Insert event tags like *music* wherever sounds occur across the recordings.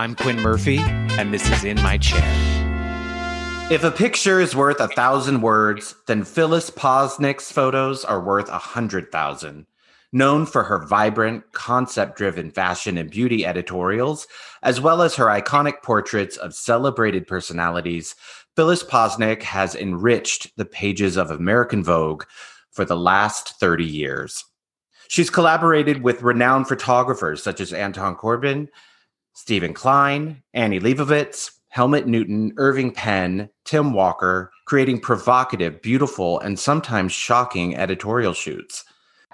I'm Quinn Murphy, and this is In My Chair. If a picture is worth a thousand words, then Phyllis Posnick's photos are worth a hundred thousand. Known for her vibrant, concept driven fashion and beauty editorials, as well as her iconic portraits of celebrated personalities, Phyllis Posnick has enriched the pages of American Vogue for the last 30 years. She's collaborated with renowned photographers such as Anton Corbijn, Steven Klein, Annie Leibovitz, Helmut Newton, Irving Penn, Tim Walker, creating provocative, beautiful, and sometimes shocking editorial shoots.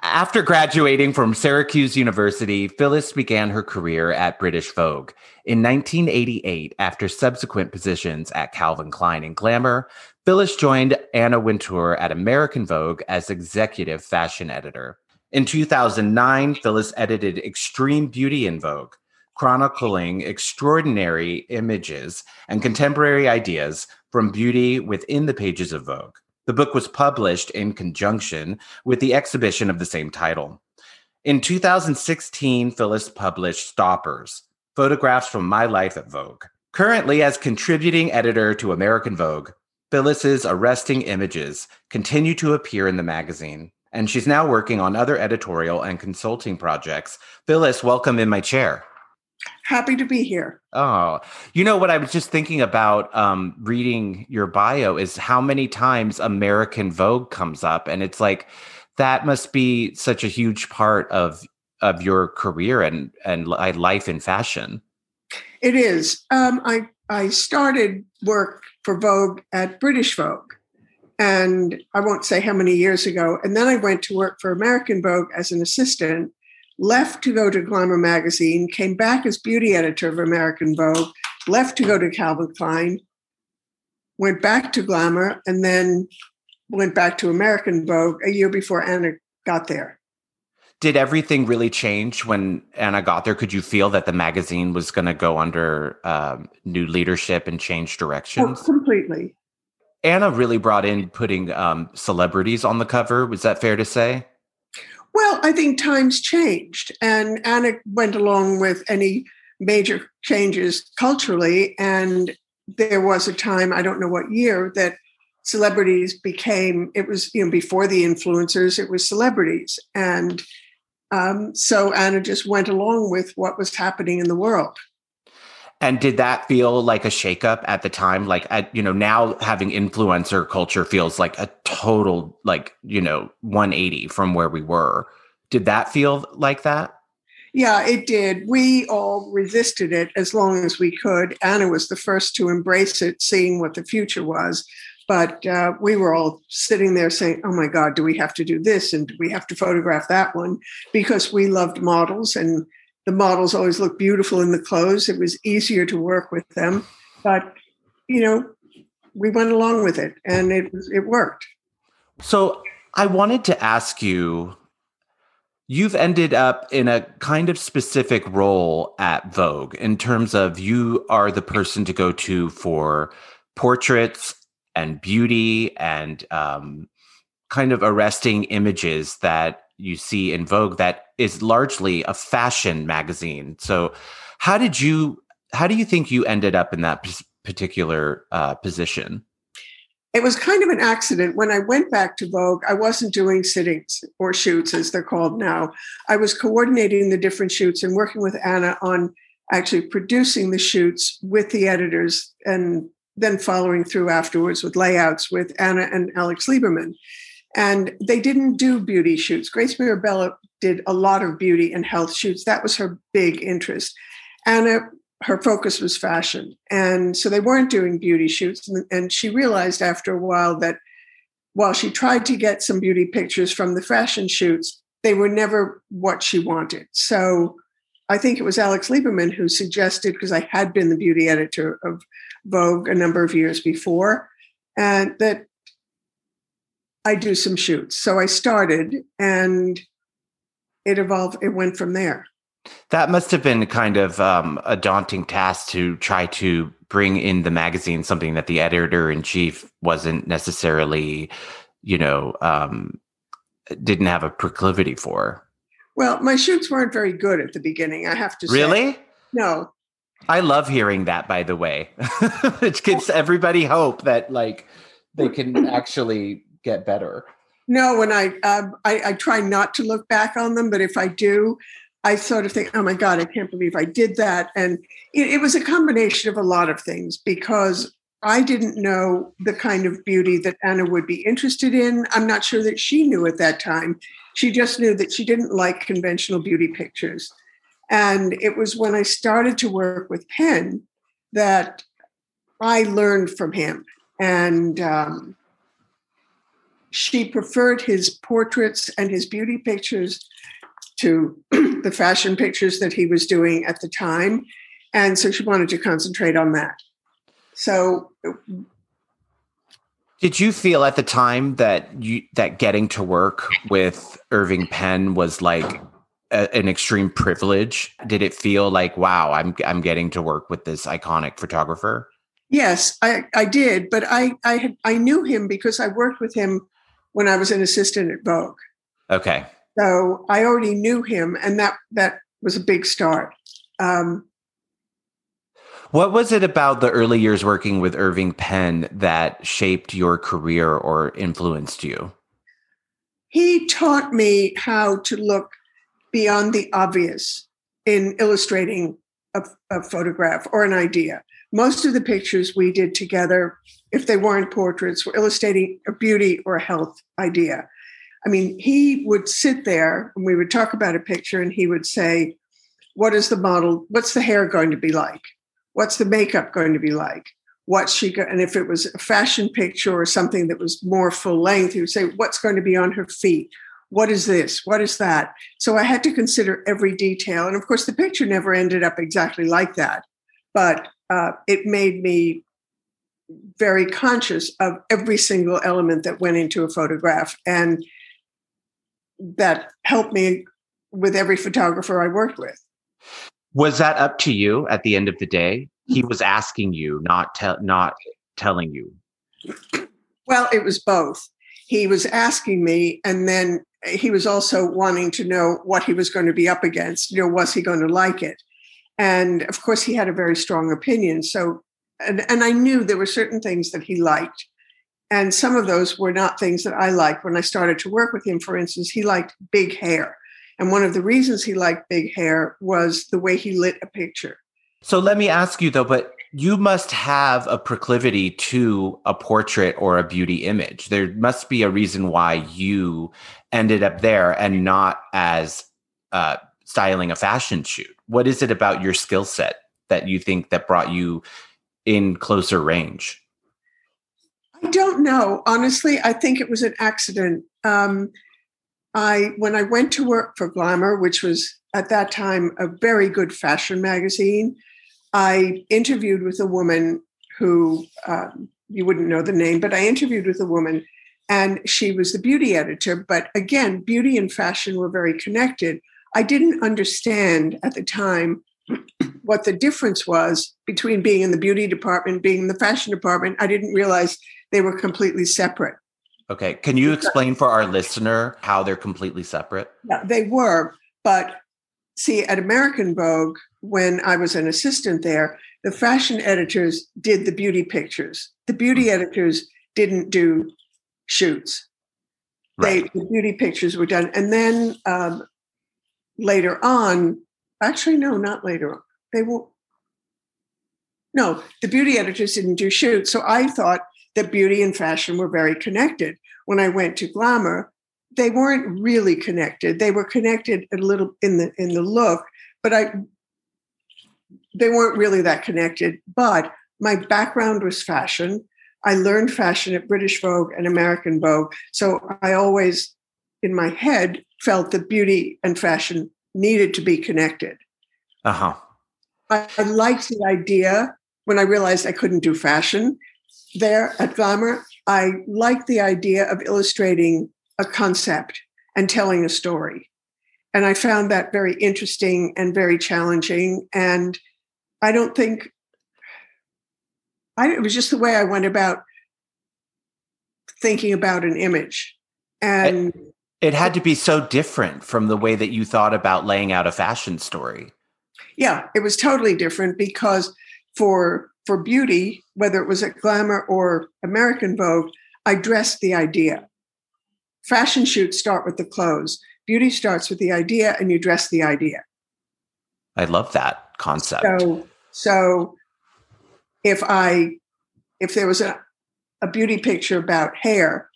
After graduating from Syracuse University, Phyllis began her career at British Vogue. In 1988, after subsequent positions at Calvin Klein and Glamour, Phyllis joined Anna Wintour at American Vogue as executive fashion editor. In 2009, Phyllis edited Extreme Beauty in Vogue, chronicling extraordinary images and contemporary ideas from beauty within the pages of Vogue. The book was published in conjunction with the exhibition of the same title. In 2016, Phyllis published Stoppers Photographs from My Life at Vogue. Currently, as contributing editor to American Vogue, Phyllis's arresting images continue to appear in the magazine, and she's now working on other editorial and consulting projects. Phyllis, welcome in my chair. Happy to be here. Oh, you know what I was just thinking about um, reading your bio is how many times American Vogue comes up, and it's like that must be such a huge part of of your career and and life in fashion. It is. Um, I I started work for Vogue at British Vogue, and I won't say how many years ago. And then I went to work for American Vogue as an assistant left to go to Glamour magazine, came back as beauty editor of American Vogue, left to go to Calvin Klein, went back to Glamour, and then went back to American Vogue a year before Anna got there. Did everything really change when Anna got there? Could you feel that the magazine was going to go under um, new leadership and change directions? Oh, completely. Anna really brought in putting um, celebrities on the cover. Was that fair to say? I think times changed, and Anna went along with any major changes culturally. And there was a time, I don't know what year, that celebrities became, it was, you know, before the influencers, it was celebrities. And um, so Anna just went along with what was happening in the world. And did that feel like a shakeup at the time? Like, at, you know, now having influencer culture feels like a total, like, you know, 180 from where we were. Did that feel like that? Yeah, it did. We all resisted it as long as we could. Anna was the first to embrace it, seeing what the future was. But uh, we were all sitting there saying, oh my God, do we have to do this? And do we have to photograph that one? Because we loved models and the models always looked beautiful in the clothes. It was easier to work with them. But, you know, we went along with it and it, it worked. So I wanted to ask you you've ended up in a kind of specific role at Vogue in terms of you are the person to go to for portraits and beauty and um, kind of arresting images that you see in Vogue that is largely a fashion magazine. So, how did you? How do you think you ended up in that particular uh, position? It was kind of an accident. When I went back to Vogue, I wasn't doing sittings or shoots as they're called now. I was coordinating the different shoots and working with Anna on actually producing the shoots with the editors and then following through afterwards with layouts with Anna and Alex Liberman. And they didn't do beauty shoots. Grace Mirabella did a lot of beauty and health shoots. That was her big interest. Anna her focus was fashion. And so they weren't doing beauty shoots. And she realized after a while that while she tried to get some beauty pictures from the fashion shoots, they were never what she wanted. So I think it was Alex Liberman who suggested, because I had been the beauty editor of Vogue a number of years before, and that I do some shoots. So I started and it evolved, it went from there. That must have been kind of um, a daunting task to try to bring in the magazine something that the editor in chief wasn't necessarily, you know, um, didn't have a proclivity for. Well, my shoots weren't very good at the beginning. I have to say. Really? No, I love hearing that, by the way. *laughs* it gives everybody hope that like they can actually get better. No, when I, uh, I I try not to look back on them, but if I do, I sort of think, oh my God, I can't believe I did that. And it, it was a combination of a lot of things because I didn't know the kind of beauty that Anna would be interested in. I'm not sure that she knew at that time. She just knew that she didn't like conventional beauty pictures. And it was when I started to work with Penn that I learned from him. And um, she preferred his portraits and his beauty pictures to *clears throat* the fashion pictures that he was doing at the time. And so she wanted to concentrate on that. So did you feel at the time that you that getting to work with Irving Penn was like a, an extreme privilege? Did it feel like wow, I'm I'm getting to work with this iconic photographer? Yes, I, I did, but I I had I knew him because I worked with him when I was an assistant at Vogue. Okay. So I already knew him, and that that was a big start. Um, what was it about the early years working with Irving Penn that shaped your career or influenced you? He taught me how to look beyond the obvious in illustrating a, a, photograph or an idea. Most of the pictures we did together, if they weren't portraits, were illustrating a beauty or a health idea. I mean, he would sit there and we would talk about a picture and he would say, What is the model? What's the hair going to be like? what's the makeup going to be like? What's she go- and if it was a fashion picture or something that was more full length, he would say, what's going to be on her feet? What is this? What is that? So I had to consider every detail. And of course, the picture never ended up exactly like that, but uh, it made me very conscious of every single element that went into a photograph. And that helped me with every photographer I worked with. Was that up to you at the end of the day? He mm-hmm. was asking you, not te- not telling you. Well, it was both. He was asking me, and then he was also wanting to know what he was going to be up against. You know, was he going to like it? And of course, he had a very strong opinion. So, and, and I knew there were certain things that he liked. And some of those were not things that I liked. When I started to work with him, for instance, he liked big hair. And one of the reasons he liked big hair was the way he lit a picture. So let me ask you though, but you must have a proclivity to a portrait or a beauty image. There must be a reason why you ended up there and not as uh, styling a fashion shoot. What is it about your skill set that you think that brought you in closer range? I don't know. Honestly, I think it was an accident. Um, I when I went to work for Glamour, which was at that time a very good fashion magazine, I interviewed with a woman who um, you wouldn't know the name, but I interviewed with a woman, and she was the beauty editor. But again, beauty and fashion were very connected. I didn't understand at the time what the difference was between being in the beauty department, being in the fashion department. I didn't realize they were completely separate. Okay. Can you explain for our listener how they're completely separate? Yeah, they were. But see, at American Vogue, when I was an assistant there, the fashion editors did the beauty pictures. The beauty mm-hmm. editors didn't do shoots. Right. They, the beauty pictures were done. And then um, later on, actually, no, not later on. They will. No, the beauty editors didn't do shoots. So I thought that beauty and fashion were very connected. When I went to Glamour, they weren't really connected. They were connected a little in the in the look, but I they weren't really that connected. But my background was fashion. I learned fashion at British Vogue and American Vogue. So I always, in my head, felt that beauty and fashion needed to be connected. Uh huh. I, I liked the idea when I realized I couldn't do fashion there at Glamour, I liked the idea of illustrating a concept and telling a story. And I found that very interesting and very challenging. And I don't think I, it was just the way I went about thinking about an image. And it, it had to be so different from the way that you thought about laying out a fashion story. Yeah, it was totally different because for for beauty, whether it was at Glamour or American Vogue, I dressed the idea. Fashion shoots start with the clothes. Beauty starts with the idea, and you dress the idea. I love that concept. So, so if I if there was a, a beauty picture about hair,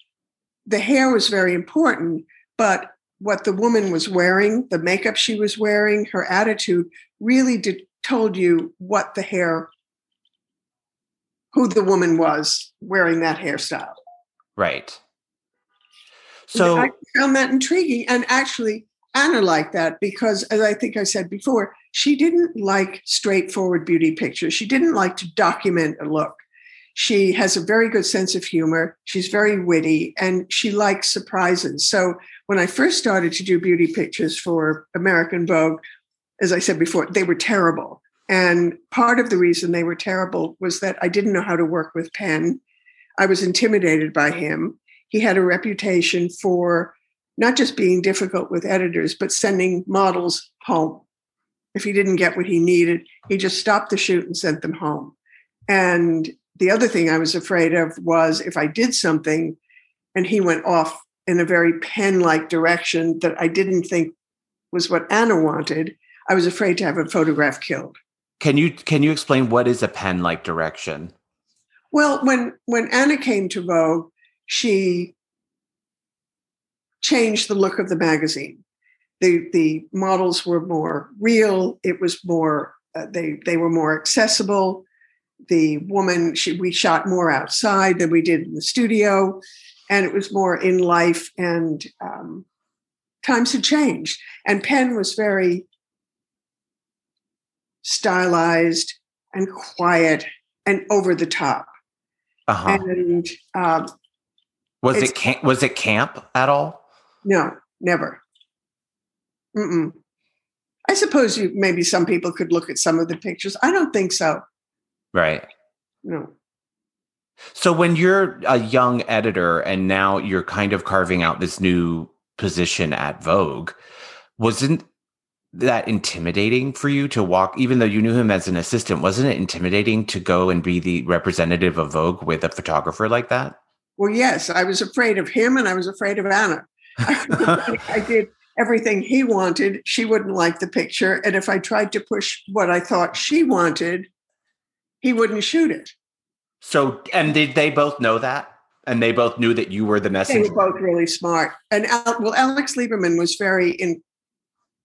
the hair was very important, but what the woman was wearing, the makeup she was wearing, her attitude really did told you what the hair who the woman was wearing that hairstyle. Right. So I found that intriguing. And actually, Anna liked that because, as I think I said before, she didn't like straightforward beauty pictures. She didn't like to document a look. She has a very good sense of humor. She's very witty and she likes surprises. So when I first started to do beauty pictures for American Vogue, as I said before, they were terrible. And part of the reason they were terrible was that I didn't know how to work with Penn. I was intimidated by him. He had a reputation for not just being difficult with editors, but sending models home. If he didn't get what he needed, he just stopped the shoot and sent them home. And the other thing I was afraid of was if I did something and he went off in a very penn like direction that I didn't think was what Anna wanted, I was afraid to have a photograph killed. Can you can you explain what is a penn like direction? Well, when when Anna came to Vogue, she changed the look of the magazine. The the models were more real. It was more uh, they they were more accessible the woman she, we shot more outside than we did in the studio and it was more in life and um, times had changed and penn was very stylized and quiet and over the top Uh-huh. and um, Was it camp, was it camp at all? no never Mm-mm. i suppose you maybe some people could look at some of the pictures i don't think so Right. no So when you're a young editor and now you're kind of carving out this new position at Vogue, wasn't that intimidating for you to walk even though you knew him as an assistant wasn't it intimidating to go and be the representative of Vogue with a photographer like that? Well, yes, I was afraid of him and I was afraid of Anna. *laughs* I did everything he wanted. She wouldn't like the picture. And if I tried to push what I thought she wanted, he wouldn't shoot it. So and did they both know that? And they both knew that you were the message? They were both really smart. And Al, well, Alex Liberman was very in,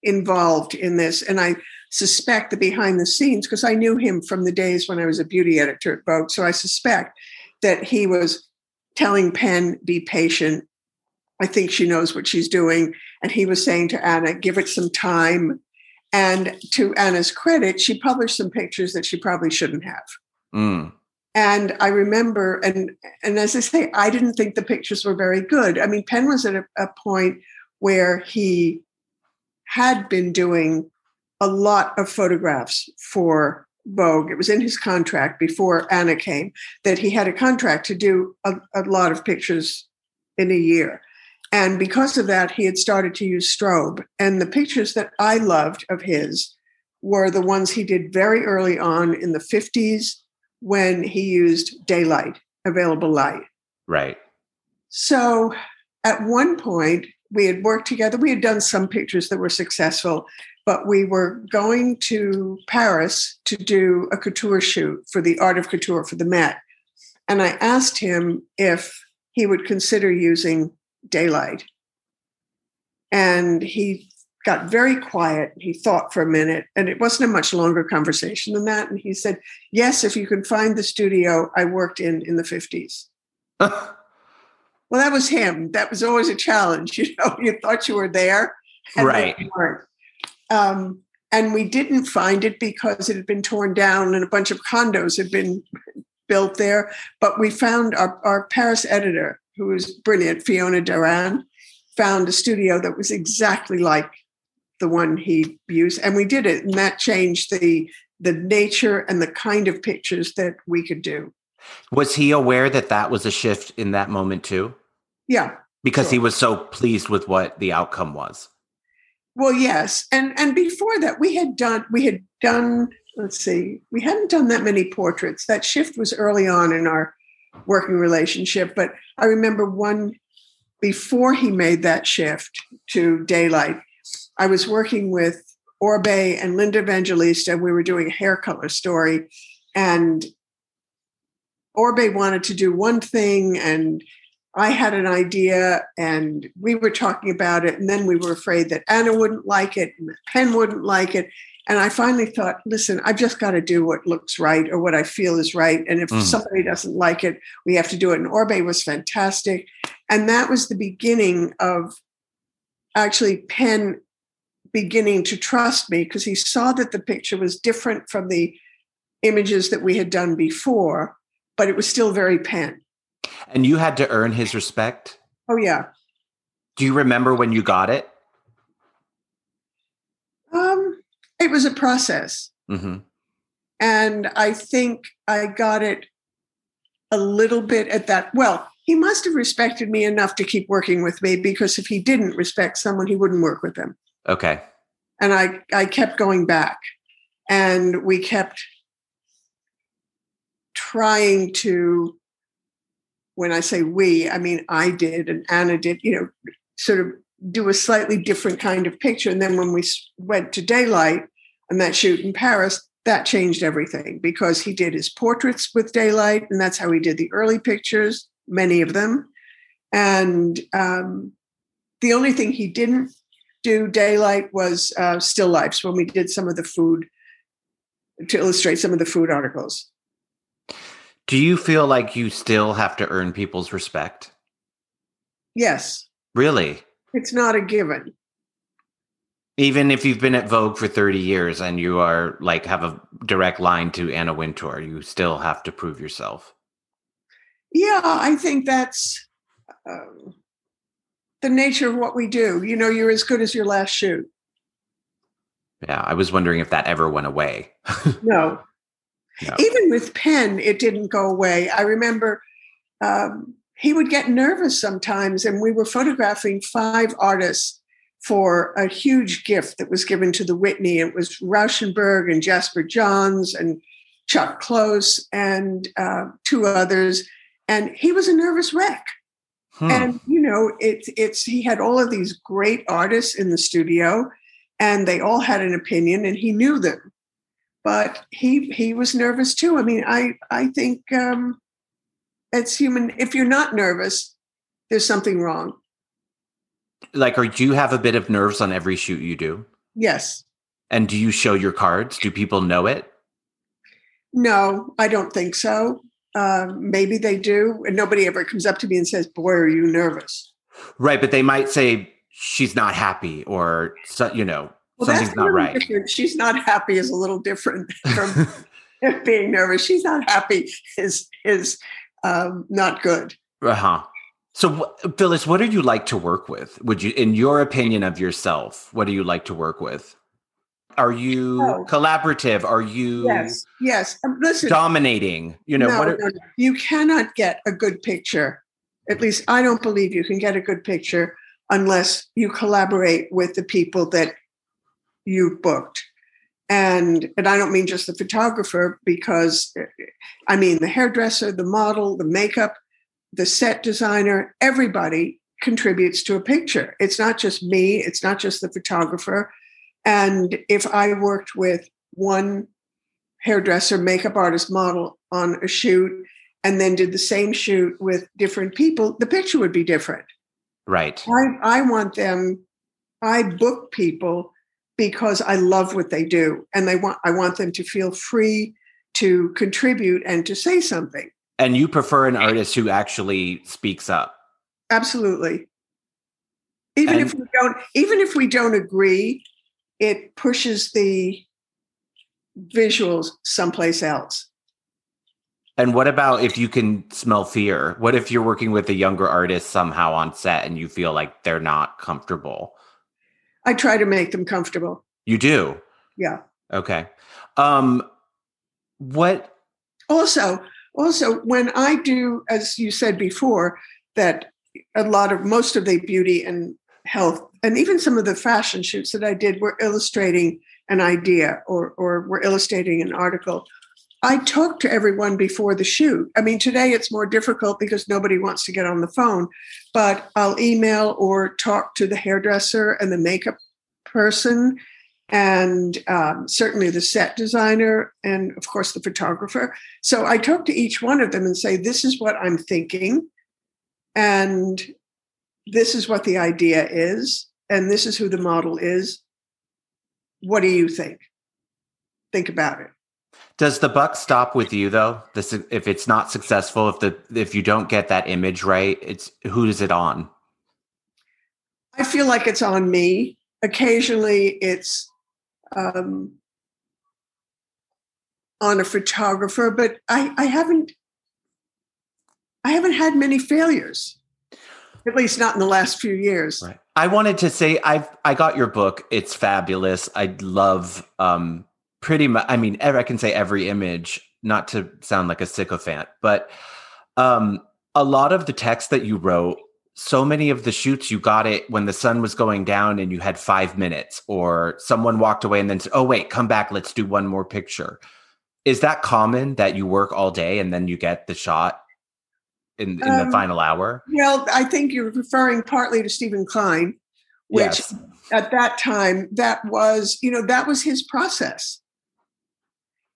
involved in this. And I suspect the behind the scenes, because I knew him from the days when I was a beauty editor at Vogue. So I suspect that he was telling Penn, be patient. I think she knows what she's doing. And he was saying to Anna, give it some time. And to Anna's credit, she published some pictures that she probably shouldn't have. Mm. And I remember, and and as I say, I didn't think the pictures were very good. I mean, Penn was at a, a point where he had been doing a lot of photographs for Vogue. It was in his contract before Anna came that he had a contract to do a, a lot of pictures in a year. And because of that, he had started to use strobe. And the pictures that I loved of his were the ones he did very early on in the 50s when he used daylight, available light. Right. So at one point, we had worked together. We had done some pictures that were successful, but we were going to Paris to do a couture shoot for the Art of Couture for the Met. And I asked him if he would consider using daylight. And he got very quiet. He thought for a minute, and it wasn't a much longer conversation than that. And he said, Yes, if you can find the studio I worked in in the 50s. *laughs* Well, that was him. That was always a challenge. *laughs* You know, you thought you were there, and Right. you weren't. Um, and we didn't find it because it had been torn down and a bunch of condos had been built there. But we found our, our Paris editor, who was brilliant, Fiona Da Rin, found a studio that was exactly like the one he used, and we did it, and that changed the the nature and the kind of pictures that we could do. Was he aware that that was a shift in that moment too? Yeah, Because he was so pleased with what the outcome was. Well, yes, and and before that, we had done we had done. Let's see, we hadn't done that many portraits. That shift was early on in our working relationship, but I remember one before he made that shift to daylight. I was working with Oribe and Linda Evangelista. We were doing a hair color story, and Oribe wanted to do one thing, and I had an idea and we were talking about it. And then we were afraid that Anna wouldn't like it and Penn wouldn't like it. And I finally thought, listen, I've just got to do what looks right or what I feel is right. And if mm. somebody doesn't like it, we have to do it. And Oribe was fantastic. And that was the beginning of actually Penn beginning to trust me because he saw that the picture was different from the images that we had done before, but it was still very Penn. And you had to earn his respect? Oh, yeah. Do you remember when you got it? Um, it was a process. Mm-hmm. And I think I got it a little bit at that. Well, he must have respected me enough to keep working with me because if he didn't respect someone, he wouldn't work with them. Okay. And I, I kept going back and we kept trying to when I say we, I mean I did and Anna did, you know, sort of do a slightly different kind of picture. And then when we went to daylight and that shoot in Paris, that changed everything because he did his portraits with daylight, and that's how he did the early pictures, many of them. And um, the only thing he didn't do daylight was uh, still lifes when we did some of the food to illustrate some of the food articles. Do you feel like you still have to earn people's respect? Yes. Really? It's not a given. Even if you've been at Vogue for 30 years and you are like have a direct line to Anna Wintour, you still have to prove yourself. Yeah, I think that's uh, the nature of what we do. You know, you're as good as your last shoot. Yeah, I was wondering if that ever went away. *laughs* no, no. Even with Penn, it didn't go away. I remember um, he would get nervous sometimes, and we were photographing five artists for a huge gift that was given to the Whitney. It was Rauschenberg and Jasper Johns and Chuck Close and uh, two others, and he was a nervous wreck. Hmm. And you know, it's it's he had all of these great artists in the studio, and they all had an opinion, and he knew them but he he was nervous too. I mean, I I think um, it's human. If you're not nervous, there's something wrong. Like, or do you have a bit of nerves on every shoot you do? Yes. And do you show your cards? Do people know it? No, I don't think so. Uh, maybe they do, and nobody ever comes up to me and says, "Boy, are you nervous?" Right, but they might say she's not happy, or you know, well, something's not right. Different. She's not happy is a little different *laughs* from *laughs* being nervous. She's not happy is is um, not good. Uh huh. So, Phyllis, what do you like to work with? Would you, in your opinion of yourself, what do you like to work with? Are you oh. collaborative? Are you yes, yes? Um, listen, dominating. You know, no, are, no, you cannot get a good picture. At least I don't believe you can get a good picture unless you collaborate with the people that you booked. And and i don't mean just the photographer because i mean the hairdresser the model the makeup the set designer everybody contributes to a picture. It's not just me it's not just the photographer. And if i worked with one hairdresser makeup artist model on a shoot and then did the same shoot with different people the picture would be different. Right. I, I want them i book people because I love what they do and they want I want them to feel free to contribute and to say something. And you prefer an artist who actually speaks up. Absolutely. Even and, if we don't even if we don't agree, it pushes the visuals someplace else. And what about if you can smell fear? What if you're working with a younger artist somehow on set and you feel like they're not comfortable? I try to make them comfortable. You do? Yeah. Okay. Um what also also when I do as you said before that a lot of most of the beauty and health. And even some of the fashion shoots that I did were illustrating an idea or, or were illustrating an article. I talked to everyone before the shoot. I mean, today it's more difficult because nobody wants to get on the phone, but I'll email or talk to the hairdresser and the makeup person and um, certainly the set designer and of course the photographer. So i talk to each one of them and say this is what i'm thinking and this is what the idea is and this is who the model is. What do you think? Think about it does the buck stop with you though this if it's not successful if the if you don't get that image right it's who is it on i feel like it's on me occasionally it's um, on a photographer, but I, I haven't I haven't had many failures, at least not in the last few years. Right. I wanted to say I've I got your book. It's fabulous. I love um, pretty much. I mean, I can say every image. Not to sound like a sycophant, but um, a lot of the text that you wrote so many of the shoots you got it when the sun was going down and you had five minutes or someone walked away and then said oh wait come back let's do one more picture is that common that you work all day and then you get the shot in, in um, the final hour well i think you're referring partly to steven klein which yes. at that time that was you know that was his process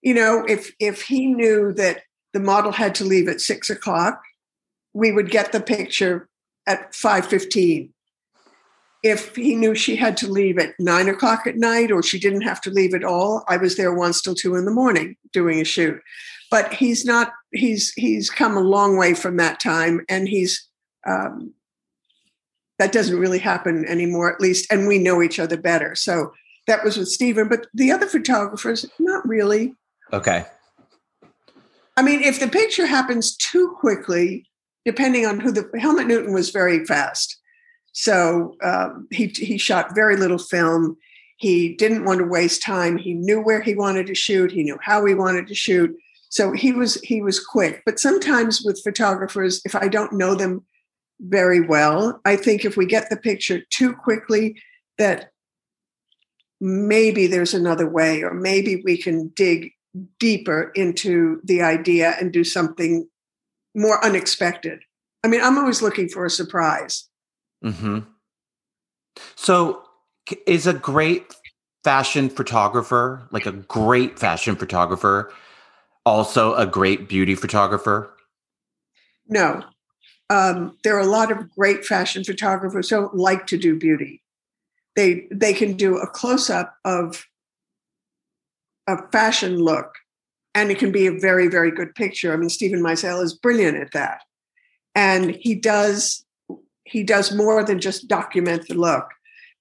you know if if he knew that the model had to leave at six o'clock we would get the picture at 5.15 if he knew she had to leave at nine o'clock at night or she didn't have to leave at all i was there once till two in the morning doing a shoot. But he's not he's he's come a long way from that time and he's um, that doesn't really happen anymore at least and we know each other better. So that was with steven but the other photographers not really okay i mean if the picture happens too quickly depending on who the Helmut Newton was very fast. So um, he he shot very little film. He didn't want to waste time. He knew where he wanted to shoot. He knew how he wanted to shoot. So he was he was quick. But sometimes with photographers, if I don't know them very well, I think if we get the picture too quickly, that maybe there's another way, or maybe we can dig deeper into the idea and do something more unexpected. I mean, I'm always looking for a surprise. hmm So, is a great fashion photographer, like a great fashion photographer, also a great beauty photographer? No. Um, there are a lot of great fashion photographers who don't like to do beauty. They they can do a close up of a fashion look and it can be a very very good picture. I mean Steven Meisel is brilliant at that. And he does he does more than just document the look.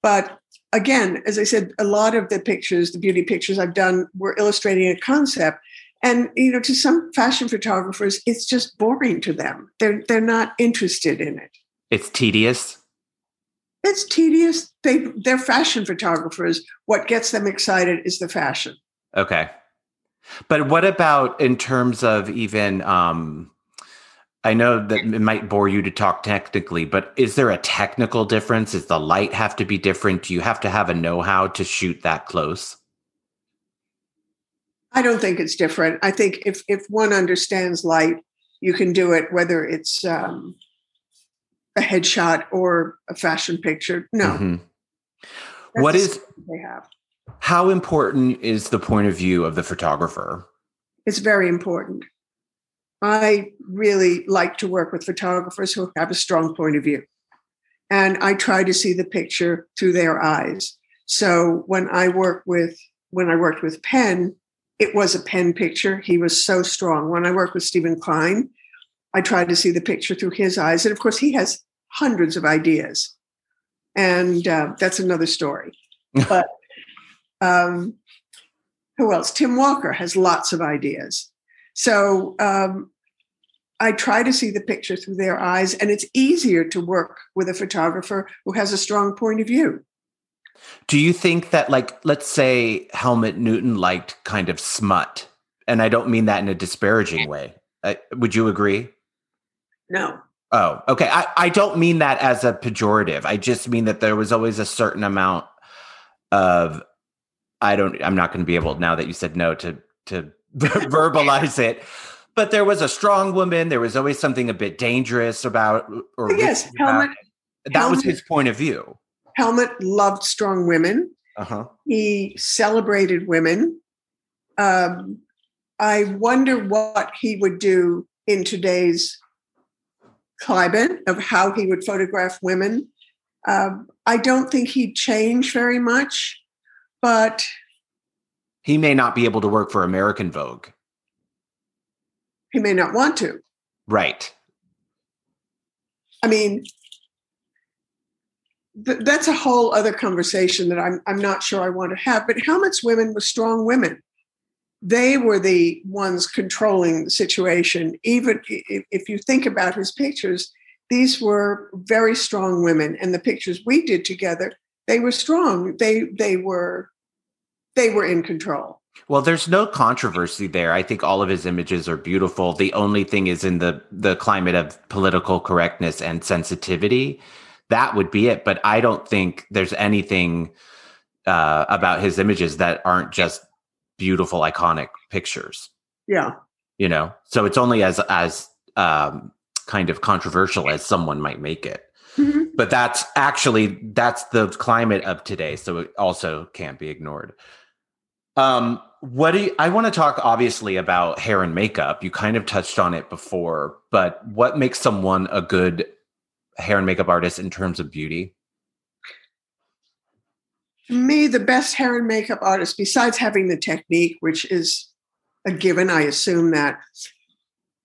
But again as i said a lot of the pictures the beauty pictures i've done were illustrating a concept. And you know to some fashion photographers it's just boring to them. They're they're not interested in it. It's tedious? It's tedious. They they're fashion photographers. What gets them excited is the fashion okay but what about in terms of even um I know that it might bore you to talk technically, but is there a technical difference? Does the light have to be different? Do you have to have a know-how to shoot that close? I don't think it's different. I think if if one understands light, you can do it whether it's um, a headshot or a fashion picture. No. Mm-hmm. What is they have? How important is the point of view of the photographer? It's very important. I really like to work with photographers who have a strong point of view. And I try to see the picture through their eyes. So when I work with when I worked with Penn, it was a Penn picture. He was so strong. When I work with Steven Klein, I tried to see the picture through his eyes. And of course, he has hundreds of ideas. And uh, that's another story. *laughs* But um, who else? Tim Walker has lots of ideas. So um, I try to see the picture through their eyes, and it's easier to work with a photographer who has a strong point of view. Do you think that, like, let's say Helmut Newton liked kind of smut, and I don't mean that in a disparaging way. Uh, would you agree? No. Oh, okay. I, I don't mean that as a pejorative. I just mean that there was always a certain amount of I don't I'm not going to be able now that you said no to to *laughs* verbalize it. But there was a strong woman. There was always something a bit dangerous about or yes, Helmut, that was his point of view. Helmut loved strong women. Uh-huh. He celebrated women. Um, I wonder what he would do in today's climate of how he would photograph women. Um, I don't think he'd change very much, but He may not be able to work for American Vogue. he may not want to. Right. I mean, th- that's a whole other conversation that I'm, I'm not sure I want to have. But Helmut's women were strong women. They were the ones controlling the situation. Even if, if you think about his pictures, these were very strong women, and the pictures we did together, they were strong. They they were they were in control. Well, there's no controversy there. I think all of his images are beautiful. The only thing is in the the climate of political correctness and sensitivity. That would be it. But I don't think there's anything uh, about his images that aren't just beautiful, iconic pictures. Yeah. You know, so it's only as as um, kind of controversial as someone might make it. Mhm. But that's actually that's the climate of today, so it also can't be ignored. Um, what do you, I want to talk obviously about hair and makeup? You kind of touched on it before, but what makes someone a good hair and makeup artist in terms of beauty? Me, the best hair and makeup artist, besides having the technique, which is a given, I assume that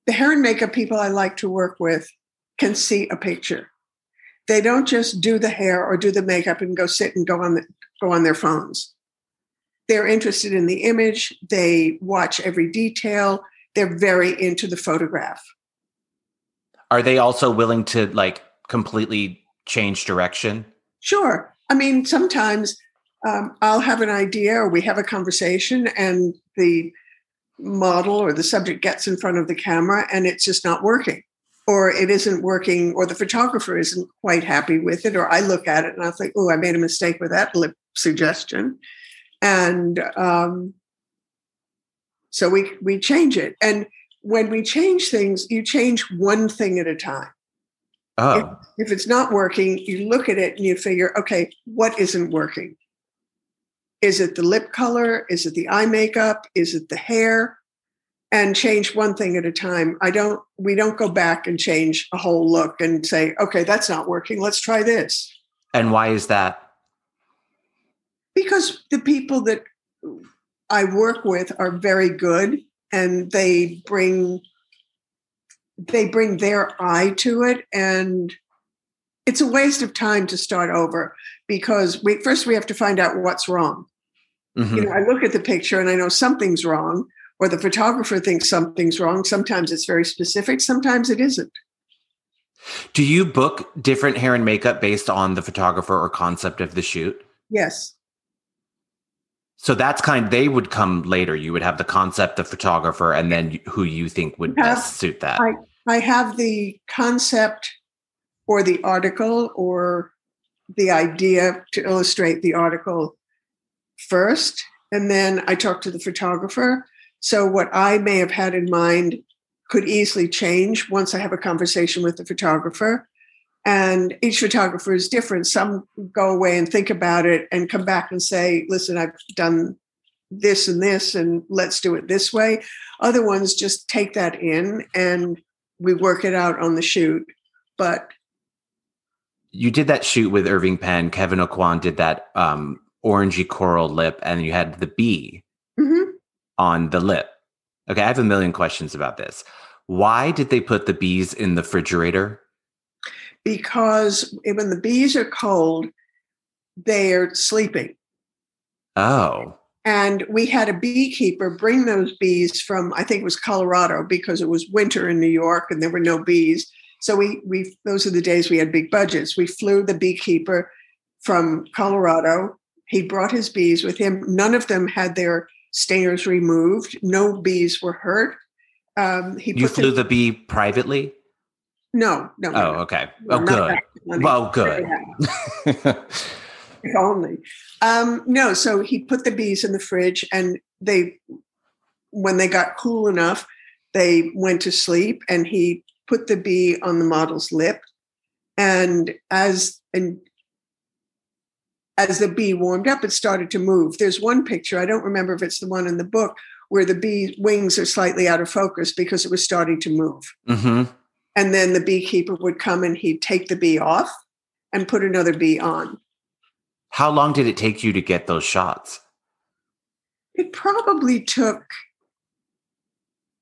the hair and makeup people I like to work with can see a picture. They don't just do the hair or do the makeup and go sit and go on the, go on their phones. They're interested in the image. They watch every detail. They're very into the photograph. Are they also willing to like completely change direction? Sure. I mean, sometimes um, I'll have an idea or we have a conversation and the model or the subject gets in front of the camera and it's just not working or it isn't working or the photographer isn't quite happy with it or I look at it and I think, oh, I made a mistake with that lip suggestion. And um, so we, we change it. And when we change things, you change one thing at a time Oh, if it's not working, you look at it and you figure, okay, what isn't working? Is it the lip color? Is it the eye makeup? Is it the hair? And change one thing at a time. I don't, we don't go back and change a whole look and say, okay, that's not working. Let's try this. and why is that? Because the people that I work with are very good and they bring they bring their eye to it and it's a waste of time to start over because we first we have to find out what's wrong Mhm. you know i look at the picture and i know something's wrong or the photographer thinks something's wrong sometimes it's very specific sometimes it isn't Do you book different hair and makeup based on the photographer or concept of the shoot? yes So that's kind they would come later. You would have the concept, the photographer, and then who you think would Have- best suit that. I- i have the concept or the article or the idea to illustrate the article first and then i talk to the photographer so what i may have had in mind could easily change once i have a conversation with the photographer. And each photographer is different. Some go away and think about it and come back and say listen i've done this and this and let's do it this way. Other ones just take that in and we work it out on the shoot. But you did that shoot with Irving Penn. Kevyn Aucoin did that um, orangey coral lip, and you had the bee on the lip. Okay, I have a million questions about this. Why did they put the bees in the refrigerator? because when the bees are cold they're sleeping Oh, And we had a beekeeper bring those bees from, I think it was Colorado, because it was winter in New York and there were no bees. So we we those are the days we had big budgets. We flew the beekeeper from Colorado. He brought his bees with him. None of them had their stingers removed. No bees were hurt. Um, he you flew them- the bee privately? No, no. Oh, no. okay. Oh, good. Well, good. *laughs* If only. Um, no, so he put the bees in the fridge, and they, when they got cool enough, they went to sleep, and he put the bee on the model's lip, and as and as the bee warmed up, it started to move. There's one picture, I don't remember if it's the one in the book, where the bee wings are slightly out of focus because it was starting to move. hmm And then the beekeeper would come and he'd take the bee off and put another bee on. How long did it take you to get those shots? It probably took,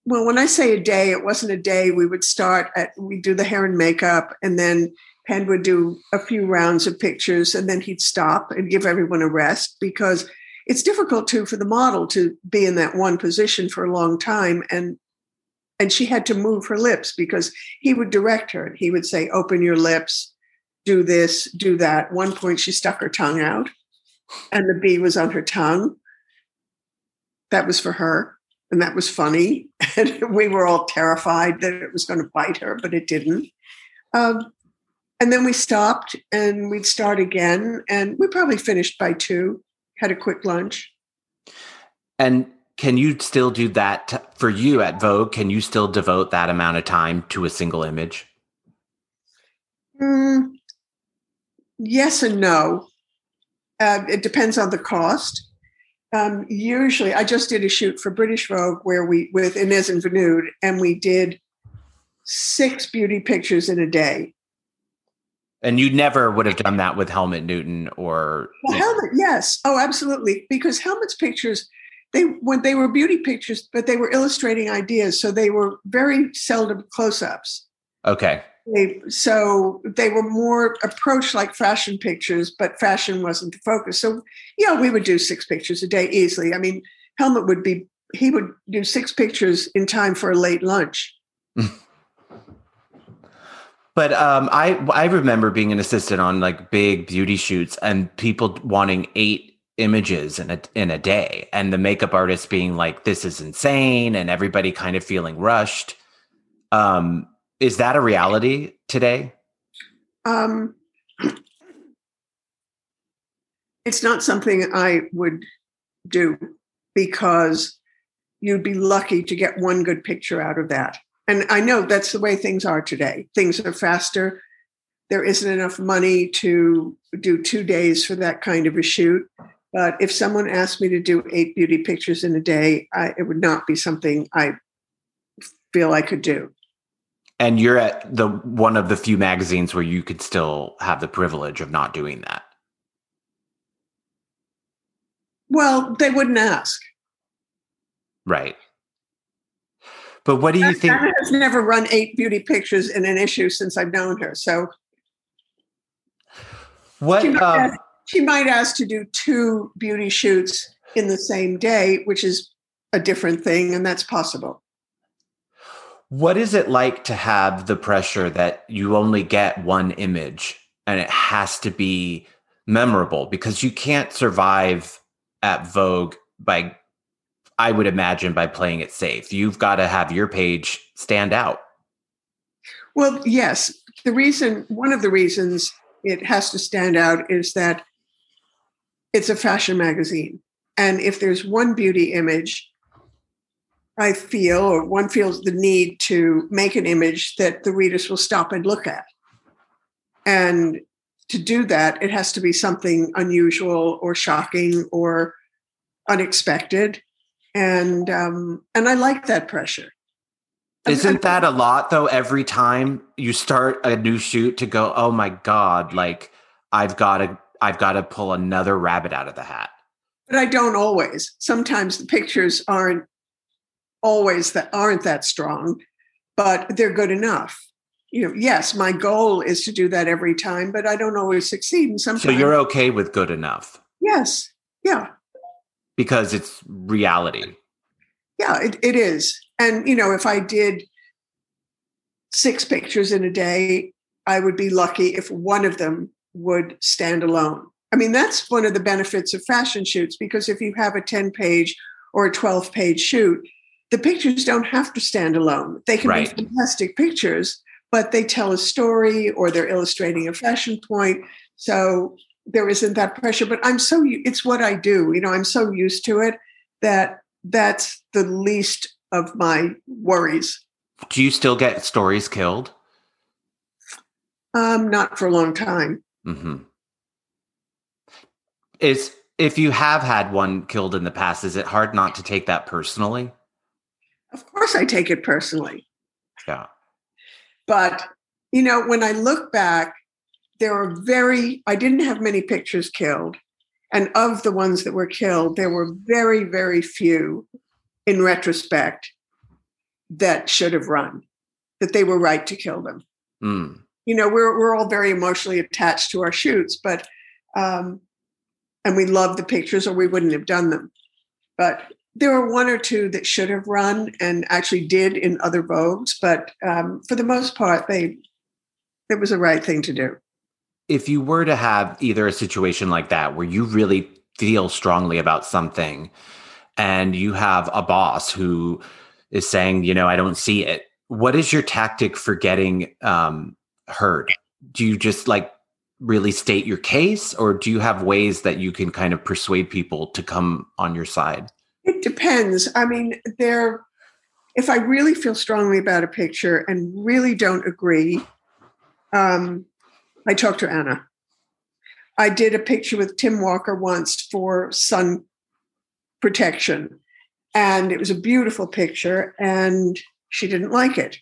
well, when I say a day, it wasn't a day. We would start at, we do the hair and makeup, and then Penn would do a few rounds of pictures, and then he'd stop and give everyone a rest because it's difficult too for the model to be in that one position for a long time. And and she had to move her lips because he would direct her. He would say, open your lips, do this, do that. One point she stuck her tongue out and the bee was on her tongue. That was for her. And that was funny. *laughs* And we were all terrified that it was going to bite her, but it didn't. Um, and then we stopped and we'd start again. And we probably finished by two, had a quick lunch. And can you still do that t- for you at Vogue? Can you still devote that amount of time to a single image? Mm, yes and no. Uh, it depends on the cost. Um, usually, I just did a shoot for British Vogue where we with Inez and Vinoodh, and we did six beauty pictures in a day. And you never would have done that with Helmut Newton or Well, Helmut, yes, oh, absolutely, because Helmut's pictures, they when they were beauty pictures, but they were illustrating ideas, so they were very seldom close-ups. okay. They, so they were more approached like fashion pictures, but fashion wasn't the focus. So yeah, we would do six pictures a day easily. I mean, Helmut would be he would do six pictures in time for a late lunch. *laughs* But um, I I remember being an assistant on like big beauty shoots and people wanting eight images in a in a day, and the makeup artist being like, "This is insane," and everybody kind of feeling rushed. Um, is that a reality today? Um, it's not something I would do because you'd be lucky to get one good picture out of that. And I know that's the way things are today. Things are faster. There isn't enough money to do two days for that kind of a shoot. But if someone asked me to do eight beauty pictures in a day, I, it would not be something I feel I could do. And you're at the one of the few magazines where you could still have the privilege of not doing that. Well, they wouldn't ask. Right. But what do you think? Anna has never run eight beauty pictures in an issue since I've known her. So What she might, um, ask, she might ask to do two beauty shoots in the same day, which is a different thing, and that's possible. What is it like to have the pressure that you only get one image and it has to be memorable because you can't survive at Vogue by, I would imagine, by playing it safe. You've got to have your page stand out. Well, yes. The reason, one of the reasons it has to stand out is that it's a fashion magazine. And if there's one beauty image, I feel, or one feels the need to make an image that the readers will stop and look at. And to do that, it has to be something unusual or shocking or unexpected. And um, and I like that pressure. Isn't that a lot though? Every time you start a new shoot to go, oh my God, like I've got to, I've got to pull another rabbit out of the hat. but I don't always. Sometimes the pictures aren't always that aren't that strong, but they're good enough. You know, yes, my goal is to do that every time, but I don't always succeed. And sometimes, So you're okay with good enough yes, yeah, because it's reality. yeah, it, it is. And you know, if I did six pictures in a day, I would be lucky if one of them would stand alone. I mean, that's one of the benefits of fashion shoots because if you have a 10 page or a 12 page shoot, the pictures don't have to stand alone. They can Right. be fantastic pictures, but they tell a story or they're illustrating a fashion point. So there isn't that pressure. But I'm so it's what I do. You know, I'm so used to it that that's the least of my worries. Do you still get stories killed? Um, not for a long time. Mm-hmm. Is if you have had one killed in the past, is it hard not to take that personally? Of course, I take it personally. Yeah. But, you know, when I look back, there are very, I didn't have many pictures killed. And of the ones that were killed, there were very, very few in retrospect that should have run, that they were right to kill them. Mm. You know, we're, we're all very emotionally attached to our shoots, but, um, and we love the pictures or we wouldn't have done them. But there were one or two that should have run and actually did in other vogues, but um, for the most part, they it was the right thing to do. If you were to have either a situation like that where you really feel strongly about something and you have a boss who is saying, you know, I don't see it, what is your tactic for getting um, heard? Do you just like really state your case or do you have ways that you can kind of persuade people to come on your side? It depends. I mean, there if I really feel strongly about a picture and really don't agree, um, I talked to Anna. I did a picture with Tim Walker once for sun protection, and it was a beautiful picture, and she didn't like it.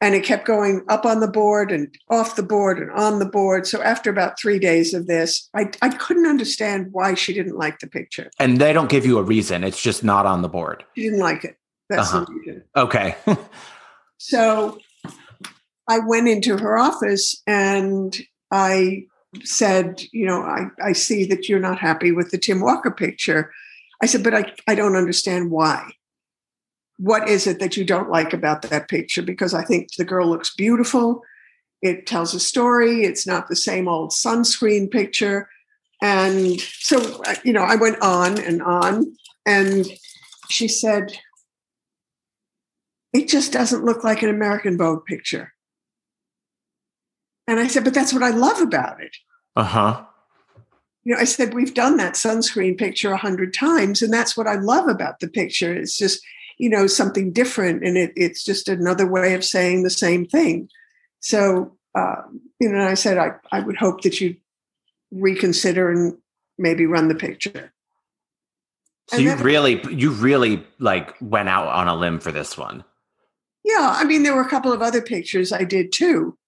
And it kept going up on the board and off the board and on the board. So after about three days of this, I, I couldn't understand why she didn't like the picture. And they don't give you a reason. It's just not on the board. She didn't like it. That's Uh-huh. the reason. Okay. *laughs* So I went into her office and I said, you know, I, I see that you're not happy with the Tim Walker picture. I said, but I, I don't understand why. What is it that you don't like about that picture? Because I think the girl looks beautiful. It tells a story. It's not the same old sunscreen picture. And so, uh, you know, I went on and on. And she said, it just doesn't look like an American Vogue picture. And I said, but that's what I love about it. Uh huh. You know, I said, we've done that sunscreen picture a hundred times, and that's what I love about the picture. It's just, you know, something different, and it, it's just another way of saying the same thing. So, um, you know, and I said, I, I would hope that you reconsider and maybe run the picture. So And you that- really, you really like went out on a limb for this one. Yeah, I mean, there were a couple of other pictures I did too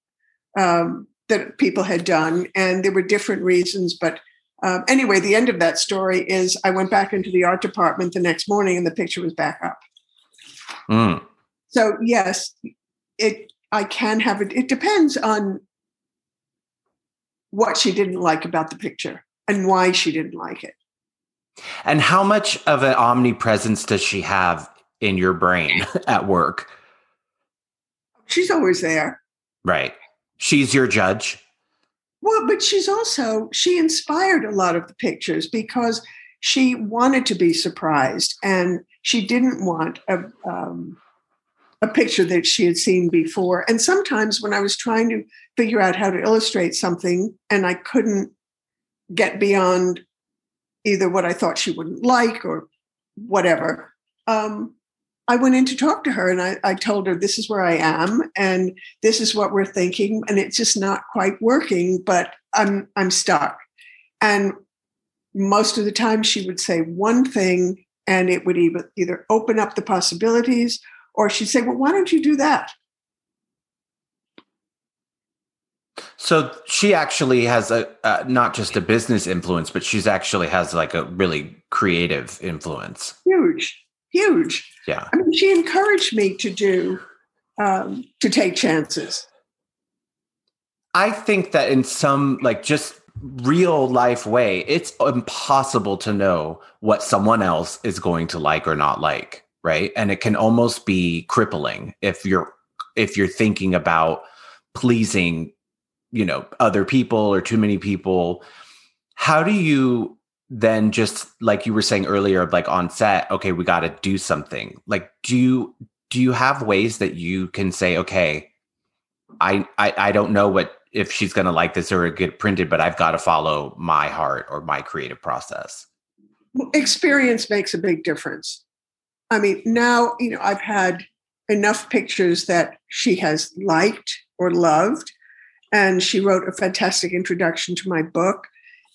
um, that people had done, and there were different reasons. But um, anyway, the end of that story is I went back into the art department the next morning, and the picture was back up. Mm. So yes, it I can have it. It depends on what she didn't like about the picture and why she didn't like it. And how much of an omnipresence does she have in your brain *laughs* at work? She's always there. Right. She's your judge. Well, but she's also she inspired a lot of the pictures because she wanted to be surprised and she didn't want a um, a picture that she had seen before. And sometimes when I was trying to figure out how to illustrate something and I couldn't get beyond either what I thought she wouldn't like or whatever, um, I went in to talk to her and I, I told her this is where I am and this is what we're thinking and it's just not quite working, but I'm I'm stuck. And most of the time she would say one thing and it would either either open up the possibilities or she'd say, Well, why don't you do that? So she actually has a uh, not just a business influence, but she's actually has like a really creative influence. Huge, huge. Yeah. I mean, she encouraged me to do um, to take chances. I think that in some like just real life way, it's impossible to know what someone else is going to like or not like, right? And it can almost be crippling if you're if you're thinking about pleasing, you know, other people or too many people. How do you then just like you were saying earlier like on set, okay, we got to do something. Like do you do you have ways that you can say, okay, I, I I don't know what if she's going to like this or get printed, but I've got to follow my heart or my creative process. Experience makes a big difference. I mean, now you know I've had enough pictures that she has liked or loved, and she wrote a fantastic introduction to my book,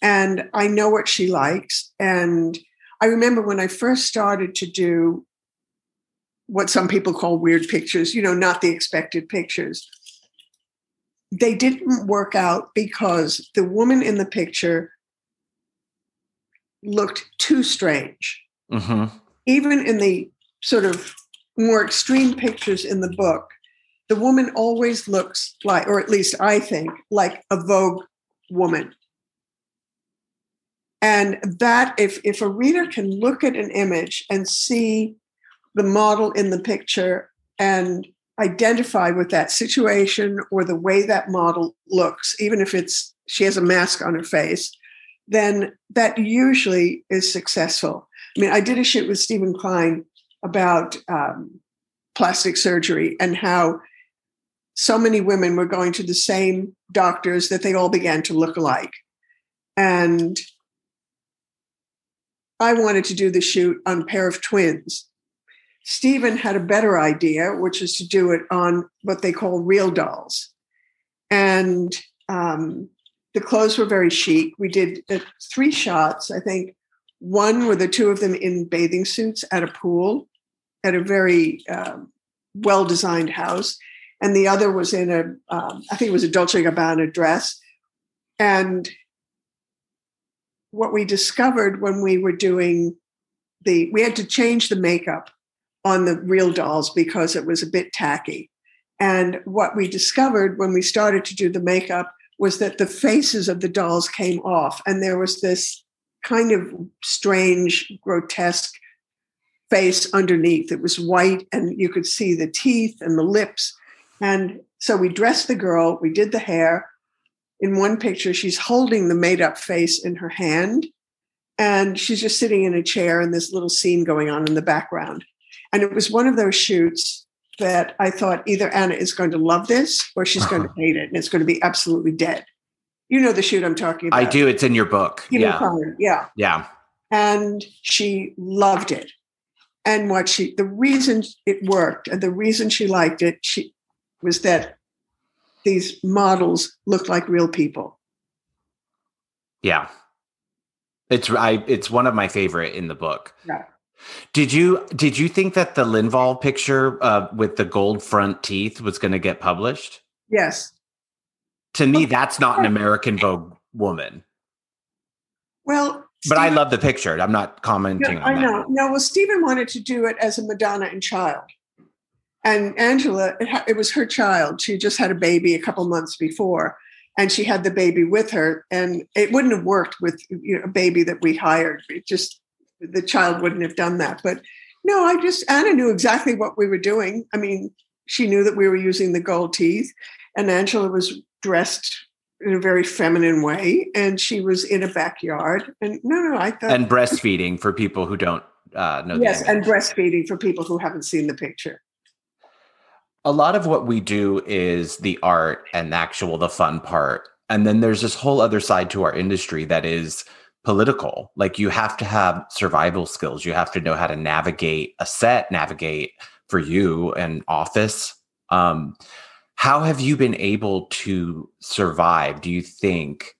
and I know what she likes. And I remember when I first started to do what some people call weird pictures, you know, not the expected pictures they didn't work out because the woman in the picture looked too strange. Mm-hmm. Even in the sort of more extreme pictures in the book, the woman always looks like, or at least I think, like a Vogue woman. And that, if, if a reader can look at an image and see the model in the picture and identify with that situation or the way that model looks, even if it's she has a mask on her face, then that usually is successful. I mean, I did a shoot with Steven Klein about um, plastic surgery and how so many women were going to the same doctors that they all began to look alike. And I wanted to do the shoot on a pair of twins Steven had a better idea, which is to do it on what they call real dolls. And um, the clothes were very chic. We did uh, three shots, I think. One were the two of them in bathing suits at a pool at a very um, well designed house. And the other was in a, um, I think it was a Dolce Gabbana dress. And what we discovered when we were doing the, we had to change the makeup on the real dolls because it was a bit tacky. And what we discovered when we started to do the makeup was that the faces of the dolls came off, and there was this kind of strange, grotesque face underneath. It was white, and you could see the teeth and the lips. And so we dressed the girl, we did the hair. In one picture, she's holding the made up face in her hand, and she's just sitting in a chair, and this little scene going on in the background. And it was one of those shoots that I thought either Anna is going to love this or she's going to uh-huh. hate it and it's going to be absolutely dead. You know the shoot I'm talking about. I do. It's in your book. yeah. yeah. Yeah. And she loved it. And what she, the reason it worked and the reason she liked it, she was that these models look like real people. Yeah. It's I it's one of my favorite in the book. Yeah. Did you did you think that the Lindvall picture uh, with the gold front teeth was going to get published? Yes. To me, that's not an American Vogue woman. Well, but I love the picture. I'm not commenting no, I that. know. No, well, Steven wanted to do it as a Madonna and child. And Angela, it, ha- it was her child. She just had a baby a couple months before, and she had the baby with her. And it wouldn't have worked with you know, a baby that we hired. It just the child wouldn't have done that. But no, I just, Anna knew exactly what we were doing. I mean, she knew that we were using the gold teeth, and Angela was dressed in a very feminine way, and she was in a backyard. And no, no, I thought. And breastfeeding for people who don't uh, know. Yes, and breastfeeding for people who haven't seen the picture. A lot of what we do is the art and the actual, the fun part. And then there's this whole other side to our industry that is political. Like you have to have survival skills. You have to know how to navigate a set, navigate for you an office. Um, how have you been able to survive? Do you think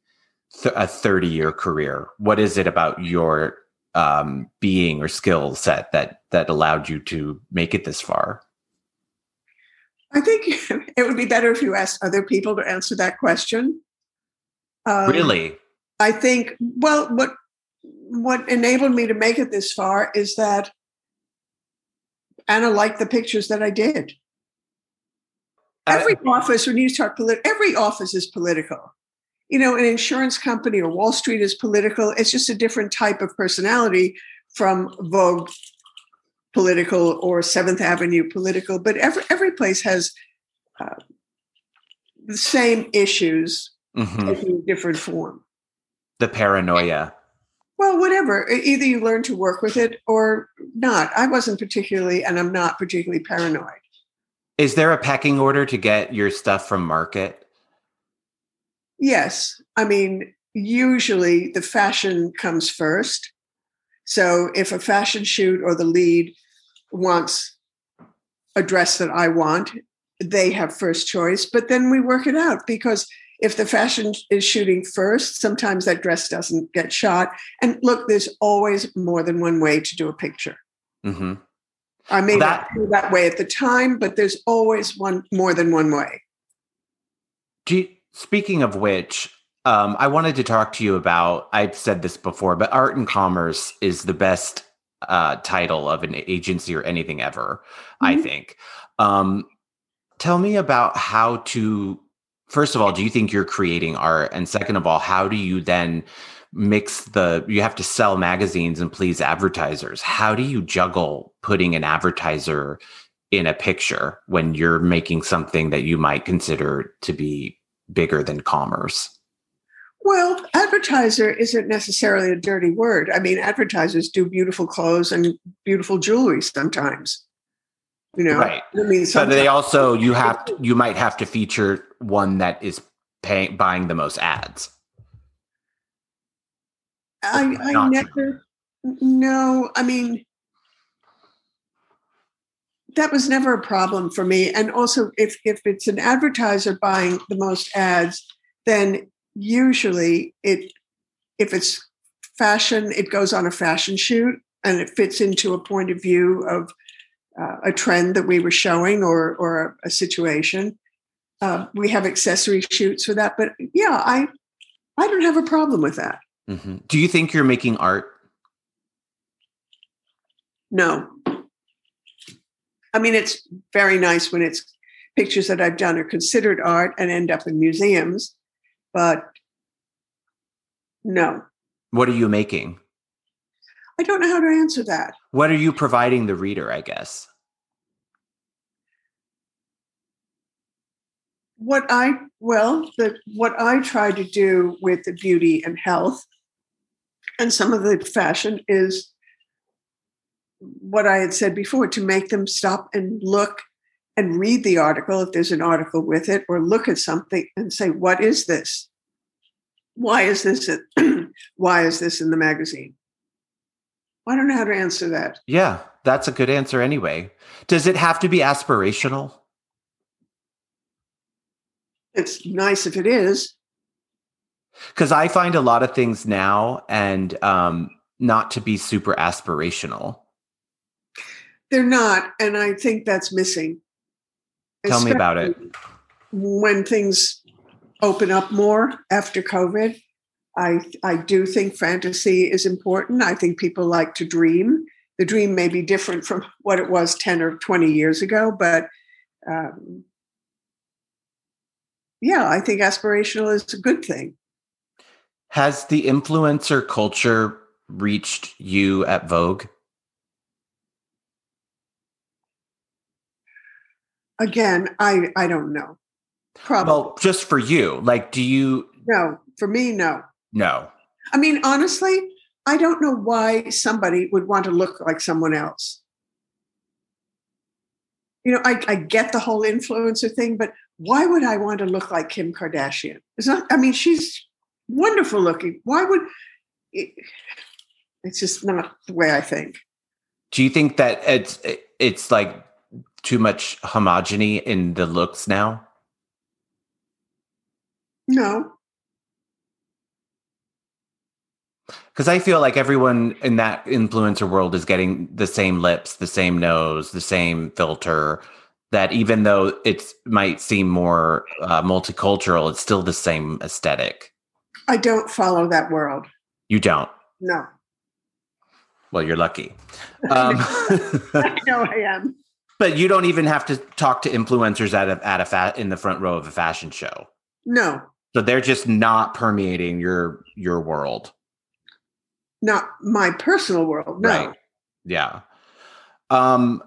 th- a 30 year career? What is it about your um, being or skill set that that allowed you to make it this far? I think *laughs* it would be better if you asked other people to answer that question. Um, really? I think, well, what what enabled me to make it this far is that Anna liked the pictures that I did. Every uh, office, when you start political, every office is political. You know, an insurance company or Wall Street is political. It's just a different type of personality from Vogue political or Seventh Avenue political. But every every place has uh, the same issues mm-hmm. in different form the paranoia? Well, whatever. Either you learn to work with it or not. I wasn't particularly, and I'm not particularly paranoid. Is there a pecking order to get your stuff from market? Yes. I mean, usually the fashion comes first. So if a fashion shoot or the lead wants a dress that I want, they have first choice. But then we work it out because if the fashion is shooting first, sometimes that dress doesn't get shot. And look, there's always more than one way to do a picture. Mm-hmm. I may That- not do that way at the time, but there's always one more than one way. Do you, speaking of which, um, I wanted to talk to you about. I've said this before, but art and commerce is the best uh, title of an agency or anything ever. I Mhm. think. Um, tell me about how to. First of all, do you think you're creating art? And second of all, how do you then mix the? You have to sell magazines and please advertisers. How do you juggle putting an advertiser in a picture when you're making something that you might consider to be bigger than commerce. Well, advertiser isn't necessarily a dirty word. I mean, advertisers do beautiful clothes and beautiful jewelry sometimes. You know, Right. I mean, But they also you *laughs* have to, you might have to feature one that is paying buying the most ads. I, I never, no, I mean, that was never a problem for me. And also, if if it's an advertiser buying the most ads, then usually it, if it's fashion, it goes on a fashion shoot and it fits into a point of view of uh, a trend that we were showing or or a, a situation. Uh, we have accessory shoots for that, but yeah, I I don't have a problem with that. Mhm. Do you think you're making art? No. I mean, it's very nice when it's pictures that I've done are considered art and end up in museums, but no, What are you making? I don't know how to answer that. What are you providing the reader, I guess? What I, well, the, what I try to do with the beauty and health and some of the fashion is what I had said before to make them stop and look and read the article if there's an article with it, or look at something and say, "What is this? Why is this? In, *clears throat* why is this in the magazine?" I don't know how to answer that. Yeah, that's a good answer anyway. Does it have to be aspirational? It's nice if it is. Because I find a lot of things now and um, not to be super aspirational. They're not, and I think that's missing. Tell me about it. When things open up more after COVID, I I do think fantasy is important. I think people like to dream. The dream may be different from what it was ten or twenty years ago, but um, yeah, I think aspirational is a good thing. Has the influencer culture reached you at Vogue? Again, I I don't know. Probably Well, just for you. Like, do you no. For me, no. No. I mean, honestly, I don't know why somebody would want to look like someone else. You know, I, I get the whole influencer thing, but why would I want to look like Kim Kardashian? It's not, I mean, she's wonderful looking. Why would it, it's just not the way I think. Do you think that it's it's like too much homogeny in the looks now? No, Because I feel like everyone in that influencer world is getting the same lips, the same nose, the same filter. That even though it might seem more uh, multicultural, it's still the same aesthetic. I don't follow that world. You don't. No, Well, you're lucky. *laughs* Um, I know I am. But you don't even have to talk to influencers at a, at a fa- in the front row of a fashion show. No, So they're just not permeating your your world. not my personal world. No. Right. Yeah. Um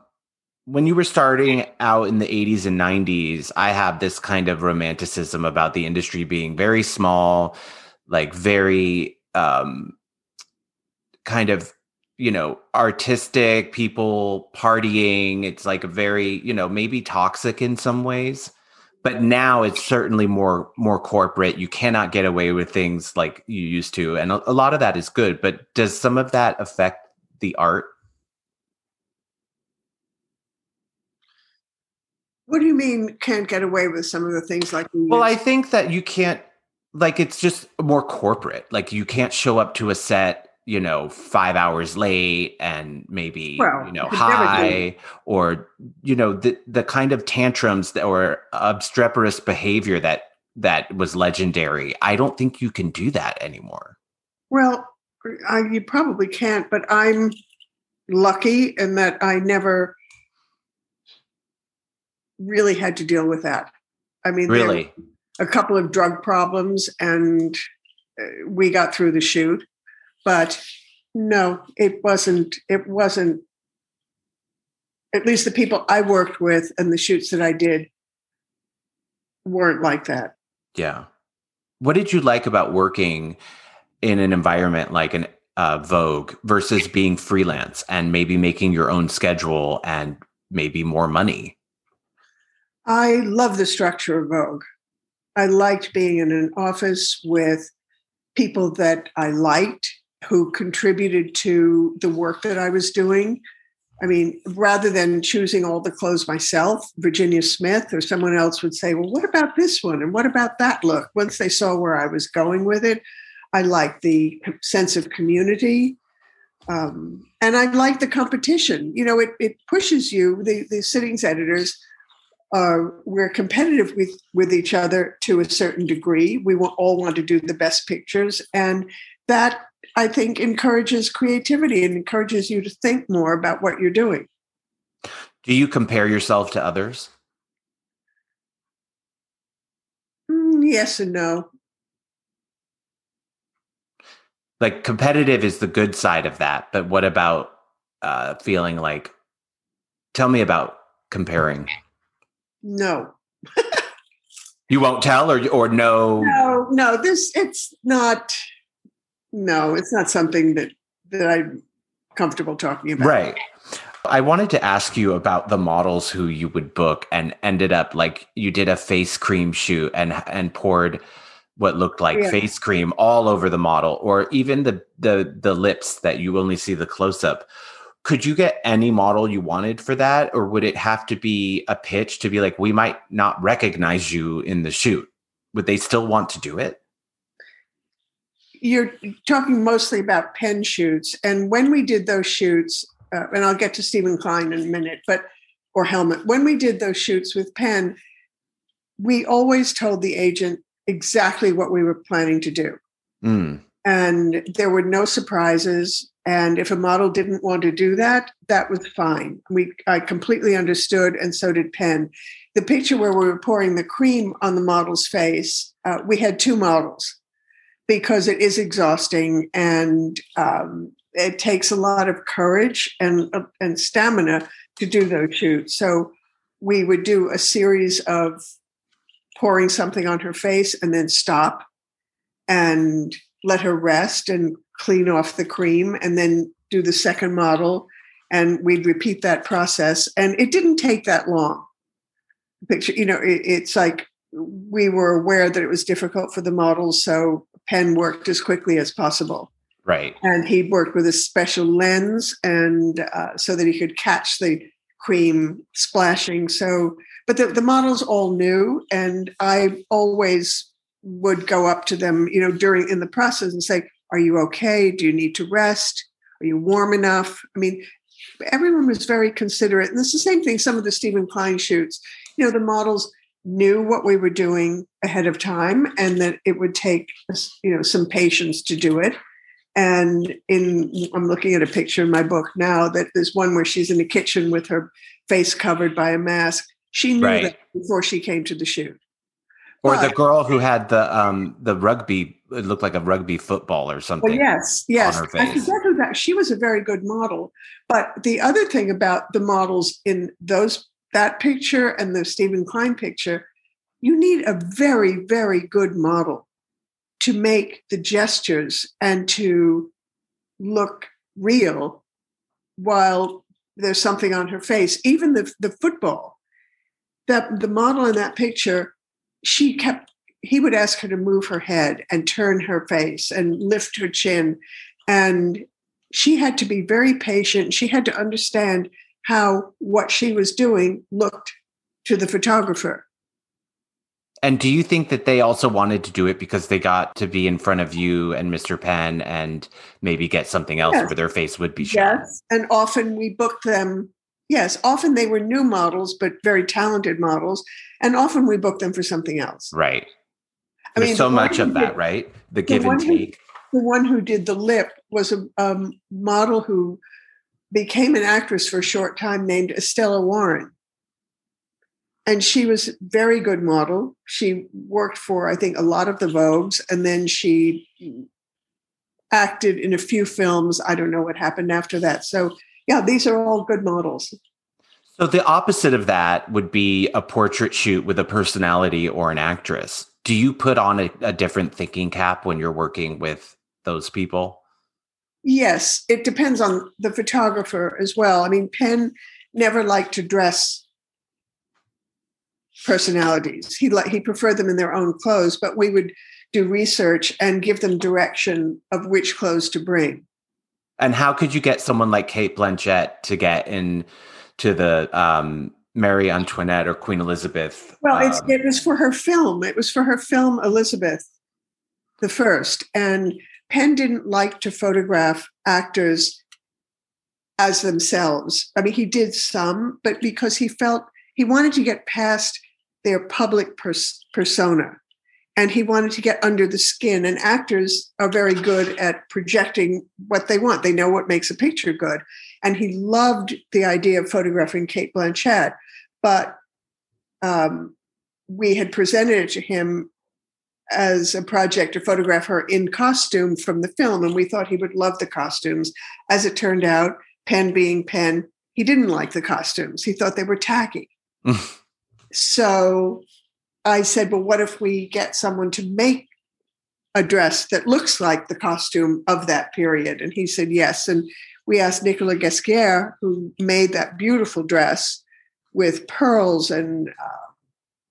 when you were starting out in the 80s and 90s, I have this kind of romanticism about the industry being very small, like very um kind of you know, artistic people partying. It's like a very, you know, maybe toxic in some ways. But now it's certainly more more corporate. You cannot get away with things like you used to, and a, a lot of that is good. But does some of that affect the art? What do you mean can't get away with some of the things like Well, I think that you can't like it's just more corporate. Like you can't show up to a set, you know, five hours late and maybe Well, you know you could never do high or you know the the kind of tantrums that or obstreperous behavior that that was legendary. I don't think you can do that anymore. Well, I, you probably can't, but I'm lucky in that I never really had to deal with that. I mean, Really, a couple of drug problems, and uh, we got through the shoot. But no, it wasn't. It wasn't. At least the people I worked with and the shoots that I did weren't like that. yeah. What did you like about working in an environment like an uh, Vogue versus being freelance and maybe making your own schedule and maybe more money? I love the structure of Vogue. I liked being in an office with people that I liked who contributed to the work that I was doing. I mean, rather than choosing all the clothes myself, Virginia Smith or someone else would say, Well, what about this one? And what about that look? Once they saw where I was going with it, I liked the sense of community. Um, and I like the competition. You know, it, it pushes you, the, the sittings editors, uh, we're competitive with with each other to a certain degree. We all want to do the best pictures, and that I think encourages creativity and encourages you to think more about what you're doing. Do you compare yourself to others? Mm, yes and no. Like competitive is the good side of that, but what about uh, feeling like? Tell me about comparing. No, You won't tell, or or no. no, no. This it's not. No, it's not something that that I'm comfortable talking about. Right. I wanted to ask you about the models who you would book and ended up like you did a face cream shoot and and poured what looked like Yeah. face cream all over the model or even the the the lips that you only see the close up. Could you get any model you wanted for that or would it have to be a pitch to be like we might not recognize you in the shoot? Would they still want to do it? You're talking mostly about penn shoots. And when we did those shoots uh, and i'll get to steven klein in a minute but or helmut when we did those shoots with penn we always told the agent exactly what we were planning to do. Mm, and there were no surprises. And if a model didn't want to do that that was fine. We i completely understood and so did penn the picture where we were pouring the cream on the model's face uh, we had two models because it is exhausting and um, it takes a lot of courage and uh, and stamina to do those shoots. So we would do a series of pouring something on her face and then stop and let her rest and clean off the cream and then do the second model and we'd repeat that process. And it didn't take that long. Picture you know it, it's like we were aware that it was difficult for the models so penn worked as quickly as possible. Right. and he worked with a special lens and uh, so that he could catch the cream splashing. So but the, the models all knew and i always would go up to them you know during in the process and say are you okay? Do you need to rest? Are you warm enough? I mean everyone was very considerate. And it's the same thing some of the steven klein shoots. You know the models knew what we were doing ahead of time and that it would take you know some patience to do it and in i'm looking at a picture in my book now that there's one where she's in the kitchen with her face covered by a mask she knew Right. that before she came to the shoot Or the girl who had the um the rugby it looked like a rugby football or something. Well, yes, yes. I forget who that. She was a very good model. But the other thing about the models in those that picture and the Steven Klein picture, you need a very, very good model to make the gestures and to look real while there's something on her face. Even the the football, that the model in that picture, she kept. He would ask her to move her head and turn her face and lift her chin, and she had to be very patient. She had to understand how what she was doing looked to the photographer. And do you think that they also wanted to do it because they got to be in front of you and Mr. Penn and maybe get something else Yes. where their face would be shown? Yes. And often we booked them. Yes, often they were new models, but very talented models. And often we booked them for something else. Right. I There's mean, so the much of that, did- right? The give and one who- take. The one who did the lip was a um, model who became an actress for a short time named Estella Warren. And she was a very good model. She worked for, I think, a lot of the Vogues, and then she acted in a few films. I don't know what happened after that. So, yeah, these are all good models. So the opposite of that would be a portrait shoot with a personality or an actress. Do you put on a, a different thinking cap when you're working with those people? Yes, it depends on the photographer as well. I mean, Penn never liked to dress personalities. He li- he preferred them in their own clothes, but we would do research and give them direction of which clothes to bring. And how could you get someone like Cate Blanchett to get in to the um, Mary Antoinette or Queen Elizabeth? Well, it's, um, it was for her film. It was for her film Elizabeth the First, and Penn didn't like to photograph actors as themselves. I mean, he did some, but because he felt he wanted to get past their public pers- persona, and he wanted to get under the skin. And actors are very good at projecting what they want. They know what makes a picture good, and he loved the idea of photographing Cate Blanchett, but um, we had presented it to him as a project to photograph her in costume from the film, and we thought he would love the costumes. As it turned out, Penn being Penn, he didn't like the costumes. He thought they were tacky. *laughs* so I said, Well, what if we get someone to make a dress that looks like the costume of that period? And he said, Yes. And we asked Nicolas Ghesquière, who made that beautiful dress with pearls and uh,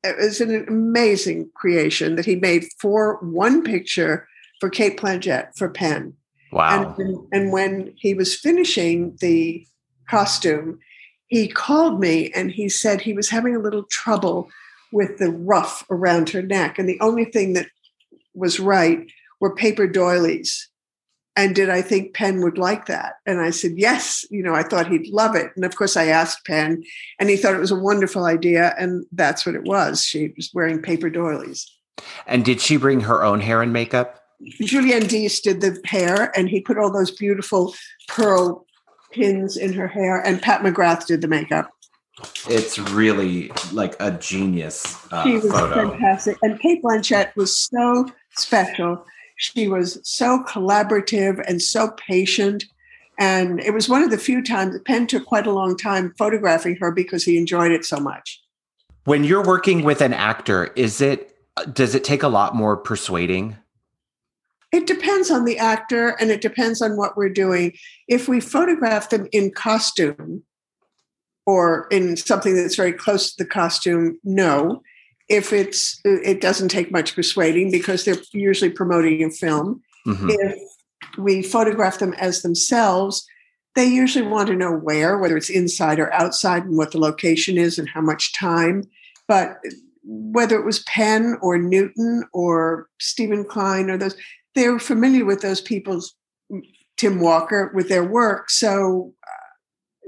it was an amazing creation that he made for one picture for Cate Blanchett for Penn. wow. And, and when he was finishing the costume, he called me and he said he was having a little trouble with the ruff around her neck. And the only thing that was right were paper doilies. And did I think Penn would like that? And I said, yes. You know, I thought he'd love it. And of course, I asked Penn, and he thought it was a wonderful idea. And that's what it was. She was wearing paper doilies. and did she bring her own hair and makeup? Julien d'Ys did the hair, and he put all those beautiful pearl pins in her hair. And Pat McGrath did the makeup. It's really like a genius uh, She was photo. fantastic. And Cate Blanchett was so special. She was so collaborative and so patient. And it was one of the few times Penn took quite a long time photographing her because he enjoyed it so much. When you're working with an actor, is it does it take a lot more persuading? It depends on the actor and it depends on what we're doing. If we photograph them in costume or in something that's very close to the costume, no. If it's it doesn't take much persuading because they're usually promoting a film. Mhm. If we photograph them as themselves, they usually want to know where, whether it's inside or outside, and what the location is and how much time. But whether it was Penn or Newton or Steven Klein or those, they're familiar with those people's Tim Walker with their work, so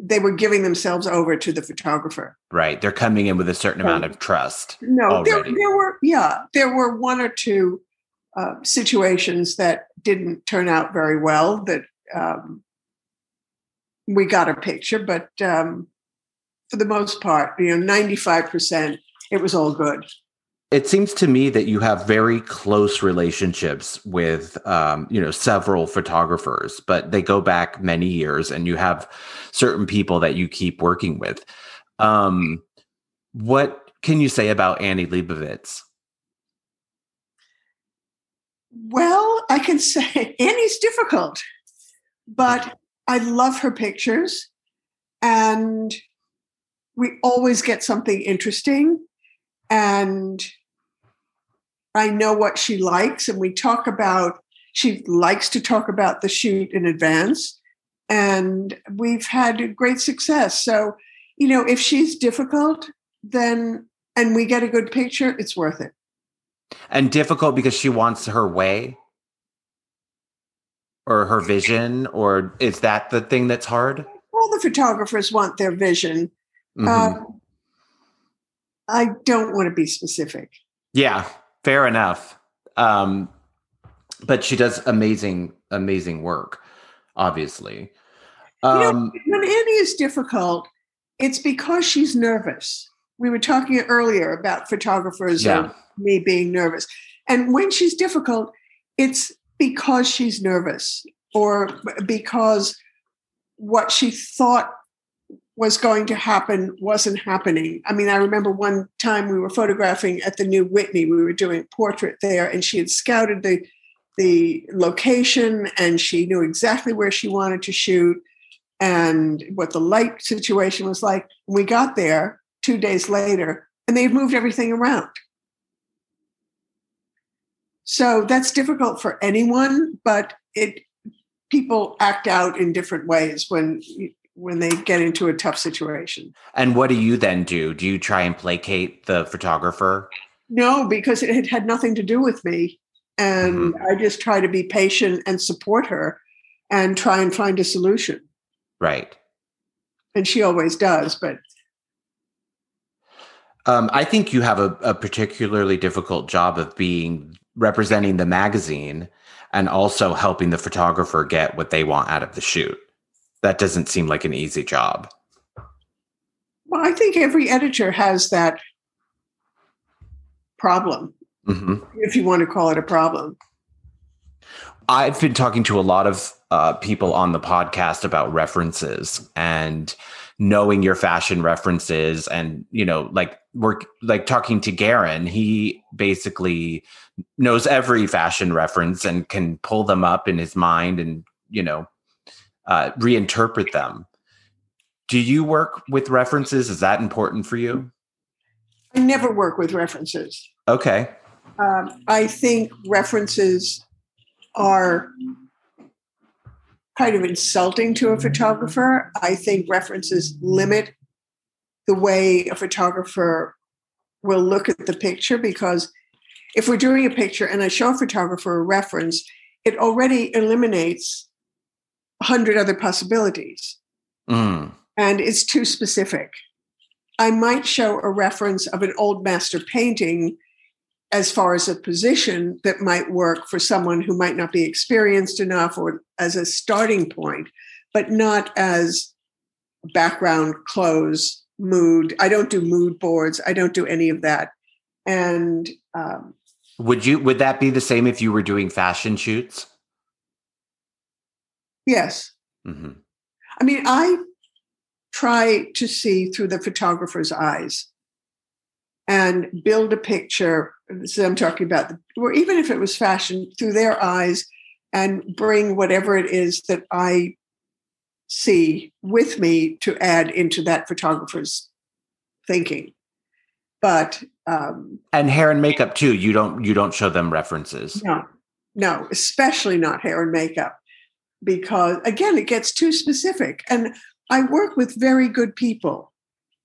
they were giving themselves over to the photographer. Right. They're coming in with a certain amount of trust. No, there, there were yeah, there were one or two uh, situations that didn't turn out very well. That um, we got a picture, but um, for the most part, you know, ninety five percent, it was all good. It seems to me that you have very close relationships with, um, you know, several photographers, but they go back many years, and you have certain people that you keep working with. Um, what can you say about Annie Leibovitz? Well, I can say *laughs* Annie's difficult, but I love her pictures, and we always get something interesting. And I know what she likes, and we talk about, she likes to talk about the shoot in advance. And we've had great success. So, you know, if she's difficult, then, and we get a good picture, it's worth it. And difficult because she wants her way or her vision, or is that the thing that's hard? All the photographers want their vision. Mm-hmm. Um, I don't want to be specific. Yeah, fair enough. Um, but she does amazing, amazing work, obviously. Um, you know, when Annie is difficult, it's because she's nervous. We were talking earlier about photographers yeah. and me being nervous. And when she's difficult, it's because she's nervous or because what she thought was going to happen wasn't happening. I mean, I remember one time we were photographing at the New Whitney. We were doing a portrait there, and she had scouted the the location, and she knew exactly where she wanted to shoot and what the light situation was like. We got there two days later, and they had moved everything around. So that's difficult for anyone, but it people act out in different ways when when they get into a tough situation. And what do you then do? Do you try and placate the photographer? No, because it had nothing to do with me. And mm-hmm. I just try to be patient and support her and try and find a solution. Right. And she always does, but um, I think you have a, a particularly difficult job of being representing the magazine and also helping the photographer get what they want out of the shoot. That doesn't seem like an easy job. Well, I think every editor has that problem, mm-hmm. if you want to call it a problem. I've been talking to a lot of uh, people on the podcast about references and knowing your fashion references and you know like we're like talking to Garren he basically knows every fashion reference and can pull them up in his mind and you know uh, reinterpret them. Do you work with references? Is that important for you? I never work with references. Okay. Um, i think references are kind of insulting to a photographer. I think references limit the way a photographer will look at the picture because if we're doing a picture and I show a photographer a reference, it already eliminates hundred other possibilities. Mm. And it's too specific. I might show a reference of an old master painting as far as a position that might work for someone who might not be experienced enough or as a starting point, but not as background clothes, mood. I don't do mood boards. I don't do any of that. And um, would you would that be the same if you were doing fashion shoots? Yes. Mm-hmm. I mean, I try to see through the photographer's eyes and build a picture. So I'm talking about, or even if it was fashion, through their eyes, and bring whatever it is that I see with me to add into that photographer's thinking. But um, and hair and makeup too. You don't you don't show them references. No, no, especially not hair and makeup, because again, it gets too specific. And I work with very good people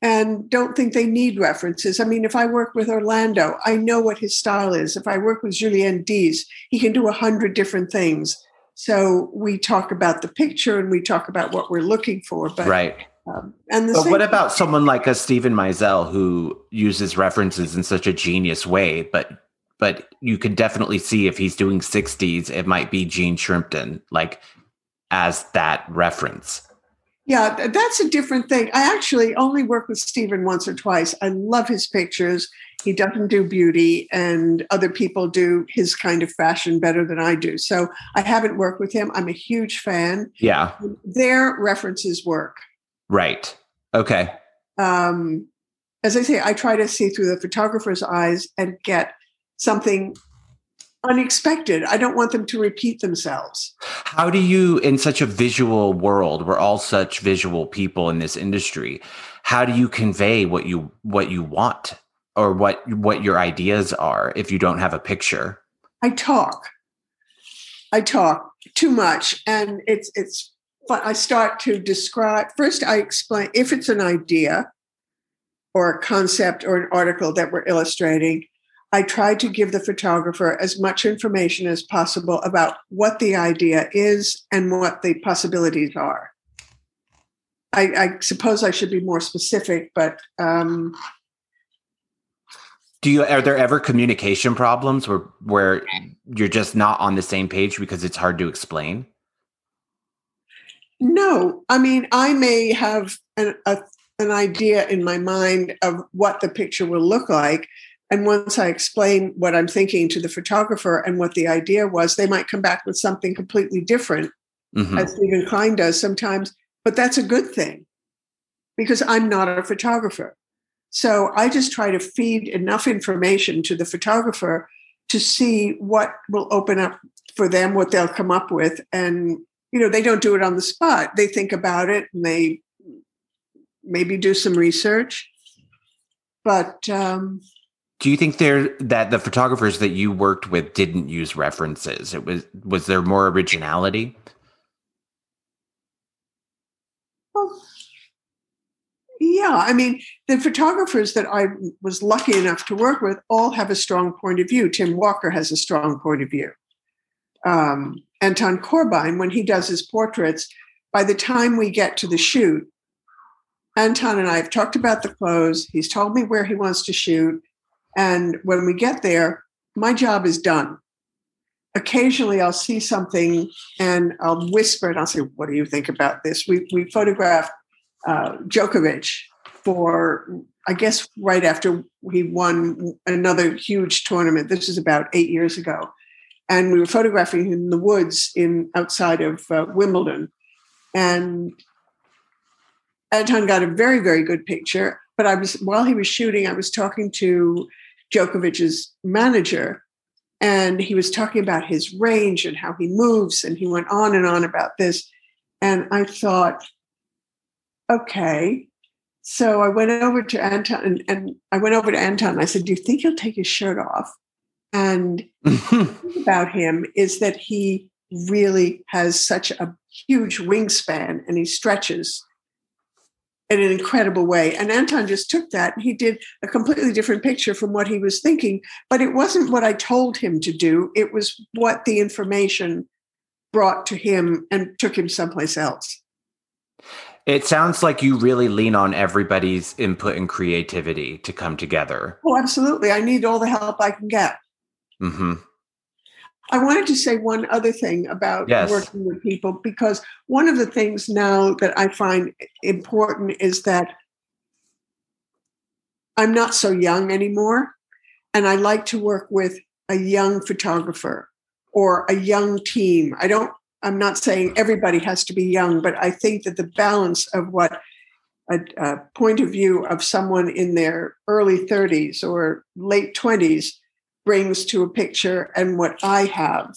and don't think they need references. I mean, if I work with Orlando, I know what his style is. If I work with Julien d'Ys, he can do a hundred different things. So we talk about the picture and we talk about what we're looking for. But right. Um, and but what about someone like a Steven Meisel who uses references in such a genius way, but but you can definitely see if he's doing 60s, it might be Jean Shrimpton, like as that reference. Yeah, that's a different thing. I actually only work with Steven once or twice. I love his pictures. He doesn't do beauty, and other people do his kind of fashion better than I do. So I haven't worked with him. I'm a huge fan. Yeah. Their references work. Right. Okay. Um, as I say, I try to see through the photographer's eyes and get something unexpected. I don't want them to repeat themselves. How do you, in such a visual world, we're all such visual people in this industry, how do you convey what you what you want or what what your ideas are if you don't have a picture? I talk. I talk too much, and it's it's fun. I start to describe. First, I explain if it's an idea or a concept or an article that we're illustrating. I try to give the photographer as much information as possible about what the idea is and what the possibilities are. I, I suppose I should be more specific, but um, do you are there ever communication problems where where you're just not on the same page because it's hard to explain? No, I mean I may have an, a, an idea in my mind of what the picture will look like, and once I explain what I'm thinking to the photographer and what the idea was, they might come back with something completely different, mm-hmm. as Steven Klein does sometimes. But that's a good thing because I'm not a photographer. So I just try to feed enough information to the photographer to see what will open up for them, what they'll come up with. And, you know, they don't do it on the spot. They think about it and they maybe do some research. But um, do you think there that the photographers that you worked with didn't use references? It was was there more originality? Well, yeah, I mean, the photographers that I was lucky enough to work with all have a strong point of view. Tim Walker has a strong point of view. Um, Anton Corbijn, when he does his portraits, by the time we get to the shoot, Anton and I have talked about the clothes. He's told me where he wants to shoot. And when we get there, my job is done. Occasionally, I'll see something and I'll whisper and I'll say, What do you think about this? We, we photographed uh, Djokovic for, I guess, right after he won another huge tournament. This is about eight years ago. And we were photographing him in the woods in outside of uh, Wimbledon. And Anton got a very, very good picture. But I was while he was shooting, I was talking to Djokovic's manager, and he was talking about his range and how he moves, and he went on and on about this. And I thought, okay. So I went over to Anton and, and I went over to Anton. And I said, Do you think he'll take his shirt off? And *laughs* about him is that he really has such a huge wingspan and he stretches in an incredible way. And Anton just took that and he did a completely different picture from what he was thinking. But it wasn't what I told him to do, it was what the information brought to him and took him someplace else. It sounds like you really lean on everybody's input and creativity to come together. Oh, absolutely. I need all the help I can get. Mm-hmm. I wanted to say one other thing about yes. working with people because one of the things now that I find important is that I'm not so young anymore. And I like to work with a young photographer or a young team. I don't, I'm not saying everybody has to be young, but I think that the balance of what a, a point of view of someone in their early 30s or late 20s brings to a picture and what I have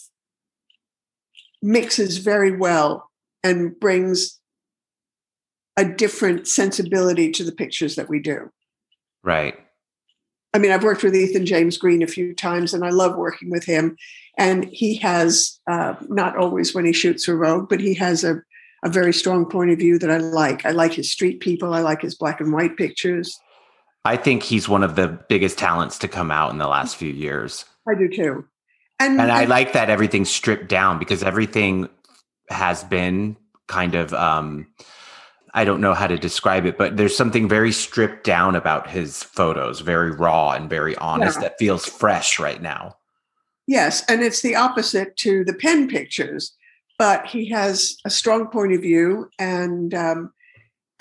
mixes very well and brings a different sensibility to the pictures that we do. Right. I mean, I've worked with Ethan James Green a few times and I love working with him. And he has, uh, not always when he shoots for Vogue, but he has a, a very strong point of view that I like. I like his street people, I like his black and white pictures. I think he's one of the biggest talents to come out in the last few years. I do too. And, and I like that everything's stripped down because everything has been kind of um I don't know how to describe it, but there's something very stripped down about his photos, very raw and very honest yeah. that feels fresh right now. Yes, and it's the opposite to the Penn pictures, but he has a strong point of view and um,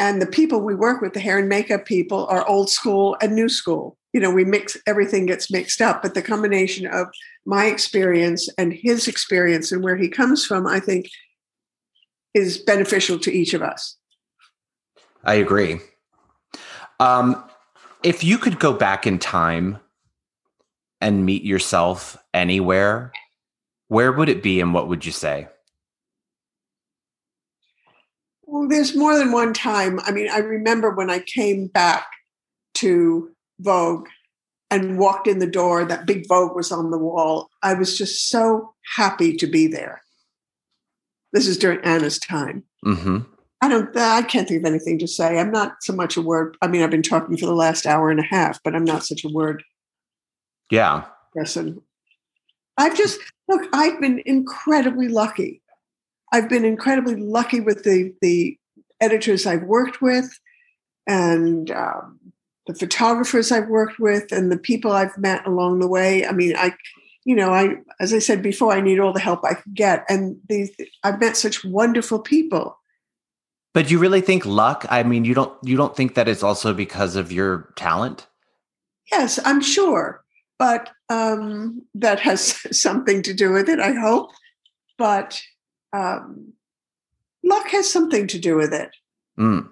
and the people we work with the hair and makeup people are old school and new school. You know we mix everything gets mixed up but the combination of my experience and his experience and where he comes from i think is beneficial to each of us. I agree. Um, if you could go back in time and meet yourself anywhere, where would it be and what would you say? Well, there's more than one time. I mean, I remember when I came back to Vogue and walked in the door, that big Vogue was on the wall. I was just so happy to be there. This is during Anna's time. Mm-hmm. I don't. I can't think of anything to say. I'm not so much a word. I mean, I've been talking for the last hour and a half, but I'm not such a word Yeah. person. I've just look. I've been incredibly lucky. I've been incredibly lucky with the the editors I've worked with, and um, the photographers I've worked with, and the people I've met along the way. I mean, I, you know, I as I said before, I need all the help I can get, and these I've met such wonderful people. But you really think luck? I mean, you don't you don't think that it's also because of your talent? Yes, I'm sure, but um, that has *laughs* something to do with it. I hope, but um, luck has something to do with it. Mm.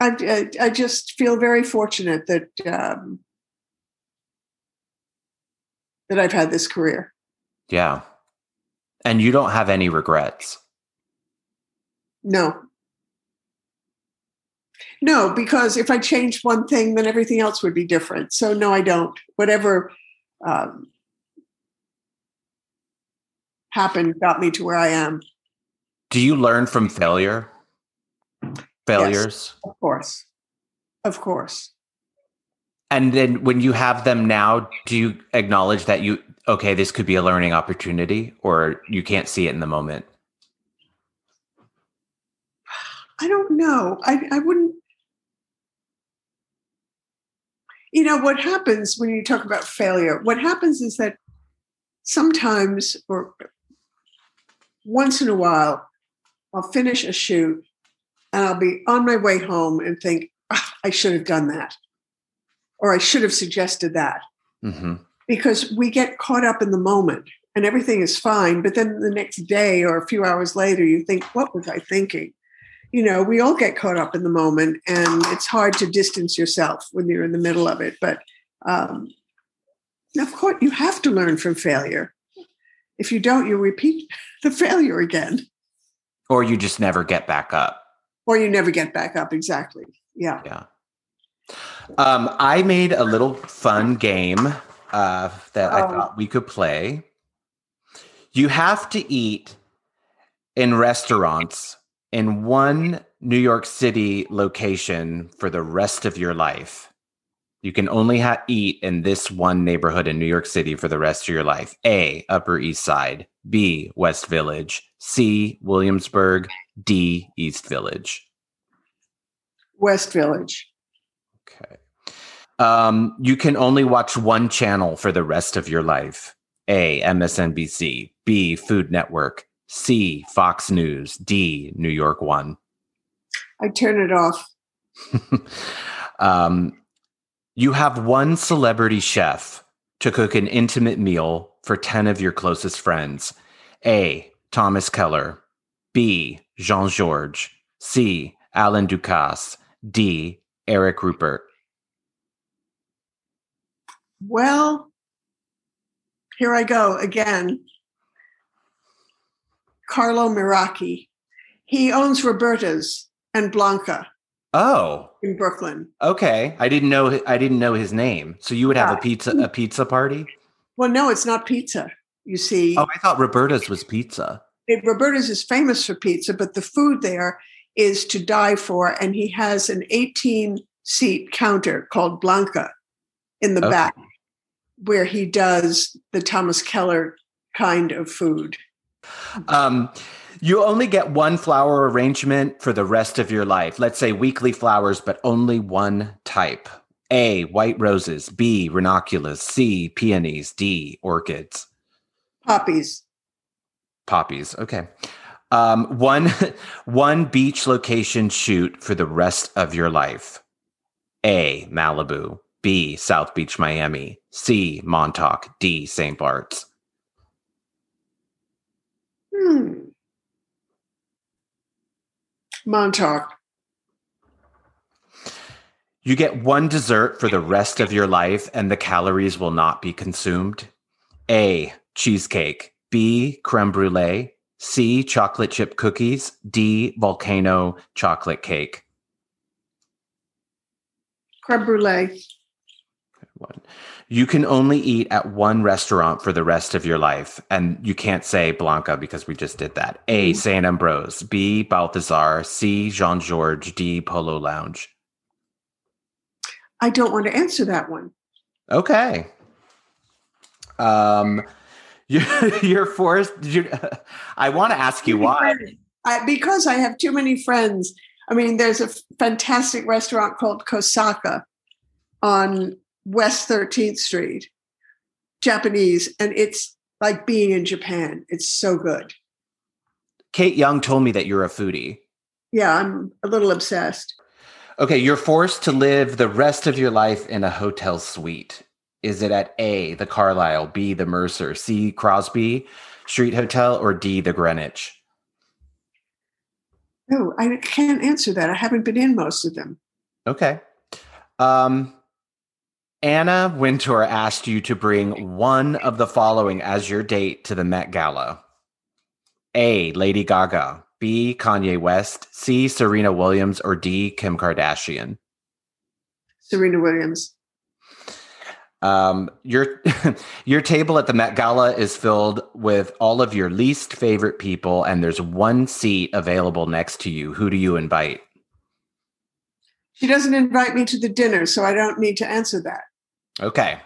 I, I, I just feel very fortunate that um, that I've had this career. Yeah. And you don't have any regrets. No, no, because if I changed one thing, then everything else would be different. So no, I don't. Whatever um, happened got me to where I am. Do you learn from failure? Failures? Of course, of course. And then when you have them now, do you acknowledge that you okay, this could be a learning opportunity or you can't see it in the moment? I don't know. I, I wouldn't. You know, what happens when you talk about failure, what happens is that sometimes or once in a while, I'll finish a shoot and I'll be on my way home and think, "Ah, I should have done that. Or I should have suggested that. hmm Because we get caught up in the moment and everything is fine. But then the next day or a few hours later, you think, what was I thinking? you know, we all get caught up in the moment, and it's hard to distance yourself when you're in the middle of it. But um, of course, you have to learn from failure. If you don't, you repeat *laughs* the failure again, Or you just never get back up. or you never get back up. Exactly. Yeah. Yeah. Um, I made a little fun game uh, that I Oh. thought we could play. You have to eat in restaurants in one New York City location for the rest of your life. You can only ha- eat in this one neighborhood in New York City for the rest of your life. A, Upper East Side. B, West Village. C, Williamsburg. D, East Village. West Village. Okay. Um, you can only watch one channel for the rest of your life. A, MSNBC. B, Food Network. C, Fox News. D, New York One. I turn it off. *laughs* um, you have one celebrity chef to cook an intimate meal for 10 of your closest friends. A, Thomas Keller. B, Jean Georges. C, Alain Ducasse. D, Eric Ripert. Well, here I go again. Carlo Mirarchi. He owns Roberta's and Blanca Oh, in Brooklyn. okay. I didn't know I didn't know his name. So you would have a pizza a pizza party? Well, no, it's not pizza. You see, Oh, I thought Roberta's was pizza. it- Roberta's is famous for pizza, but the food there is to die for. And he has an 18 seat counter called Blanca in the Okay. back where he does the Thomas Keller kind of food. Um, you only get one flower arrangement for the rest of your life. Let's say weekly flowers, but only one type. A, white roses. B, ranunculus. C, peonies. D, orchids. Poppies. Poppies. Okay. Um, one, *laughs* one beach location shoot for the rest of your life. A, Malibu. B, South Beach, Miami. C, Montauk. D, St. Bart's. Hmm. Montauk. You get one dessert for the rest of your life, and the calories will not be consumed. A. Cheesecake. B. Creme brulee. C. Chocolate chip cookies. D. Volcano chocolate cake. Creme brulee. One. You can only eat at one restaurant for the rest of your life, and you can't say Blanca because we just did that. A. Mhm. Sant Ambroeus. B. Balthazar. C. Jean Georges. D. Polo Lounge. I don't want to answer that one. Okay. Um, *laughs* you're, you're forced. You're, I want to ask you why. I, because I have too many friends. I mean, there's a fantastic restaurant called Kosaka on West 13th Street, Japanese, and it's like being in Japan. It's so good. Kate Young told me that you're a foodie. Yeah, I'm a little obsessed. Okay, you're forced to live the rest of your life in a hotel suite. Is it at A, the Carlyle, B, the Mercer, C, Crosby Street Hotel, or D, the Greenwich? No, I can't answer that. I haven't been in most of them. Okay. Um, Anna Wintour asked you to bring one of the following as your date to the Met Gala A, Lady Gaga, B, Kanye West, C, Serena Williams, or D, Kim Kardashian. Serena Williams. Um, your *laughs* your table at the Met Gala is filled with all of your least favorite people, and there's one seat available next to you. Who do you invite? She doesn't invite me to the dinner, so I don't need to answer that. Okay.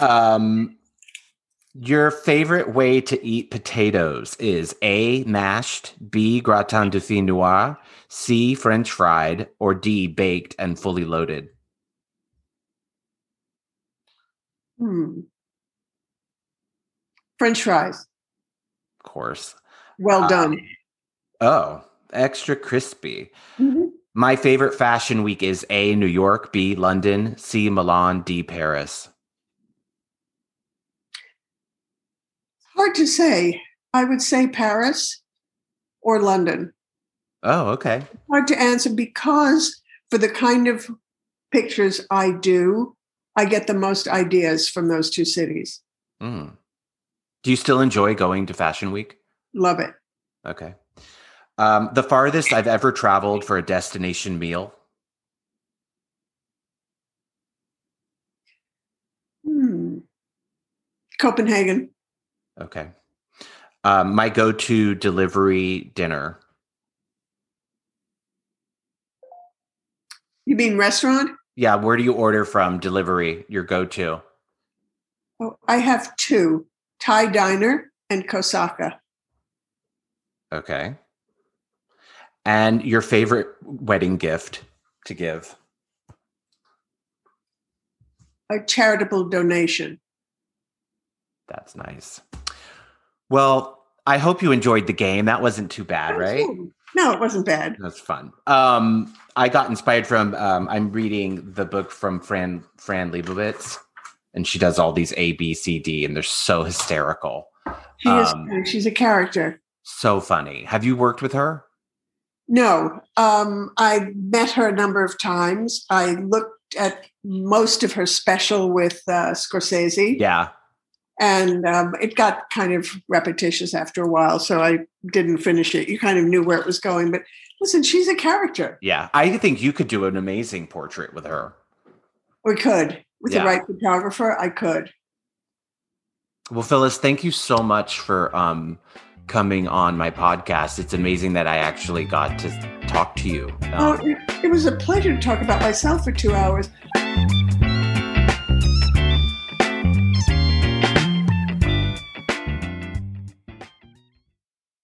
Um, your favorite way to eat potatoes is A, mashed, B, gratin dauphinois, C, French fried, or D, baked and fully loaded. Hmm. French fries. Of course. Well Uh, done. Oh, extra crispy. Mhm. My favorite fashion week is A, New York, B, London, C, Milan, D, Paris. Hard to say. I would say Paris or London. Oh, okay. Hard to answer because for the kind of pictures I do, I get the most ideas from those two cities. Mm. Do you still enjoy going to Fashion Week? Love it. Okay. Um, the farthest I've ever traveled for a destination meal. Hmm. Copenhagen. Okay. Um, my go to delivery dinner. You mean restaurant? Yeah. Where do you order from? Delivery, your go to. Oh, I have two Thai Diner and Kosaka. Okay. And your favorite wedding gift to give? A charitable donation. That's nice. Well, I hope you enjoyed the game. That wasn't too bad, right? No, it wasn't bad. That's fun. Um, I got inspired from. Um, I'm reading the book from Fran Fran Lebowitz, and she does all these A, B, C, D, and they're so hysterical, She is. Um, She's a character. so funny. Have you worked with her? No, um, I met her a number of times. I looked at most of her special with uh, Scorsese, Yeah, and um, it got kind of repetitious after a while, so I didn't finish it. You kind of knew where it was going, but listen, she's a character. yeah. I think you could do an amazing portrait with her. We could with Yeah. the right photographer. I could. Well, Phyllis, thank you so much for um, coming on my podcast. It's amazing that I actually got to talk to you. Oh, Um, it, it was a pleasure to talk about myself for two hours.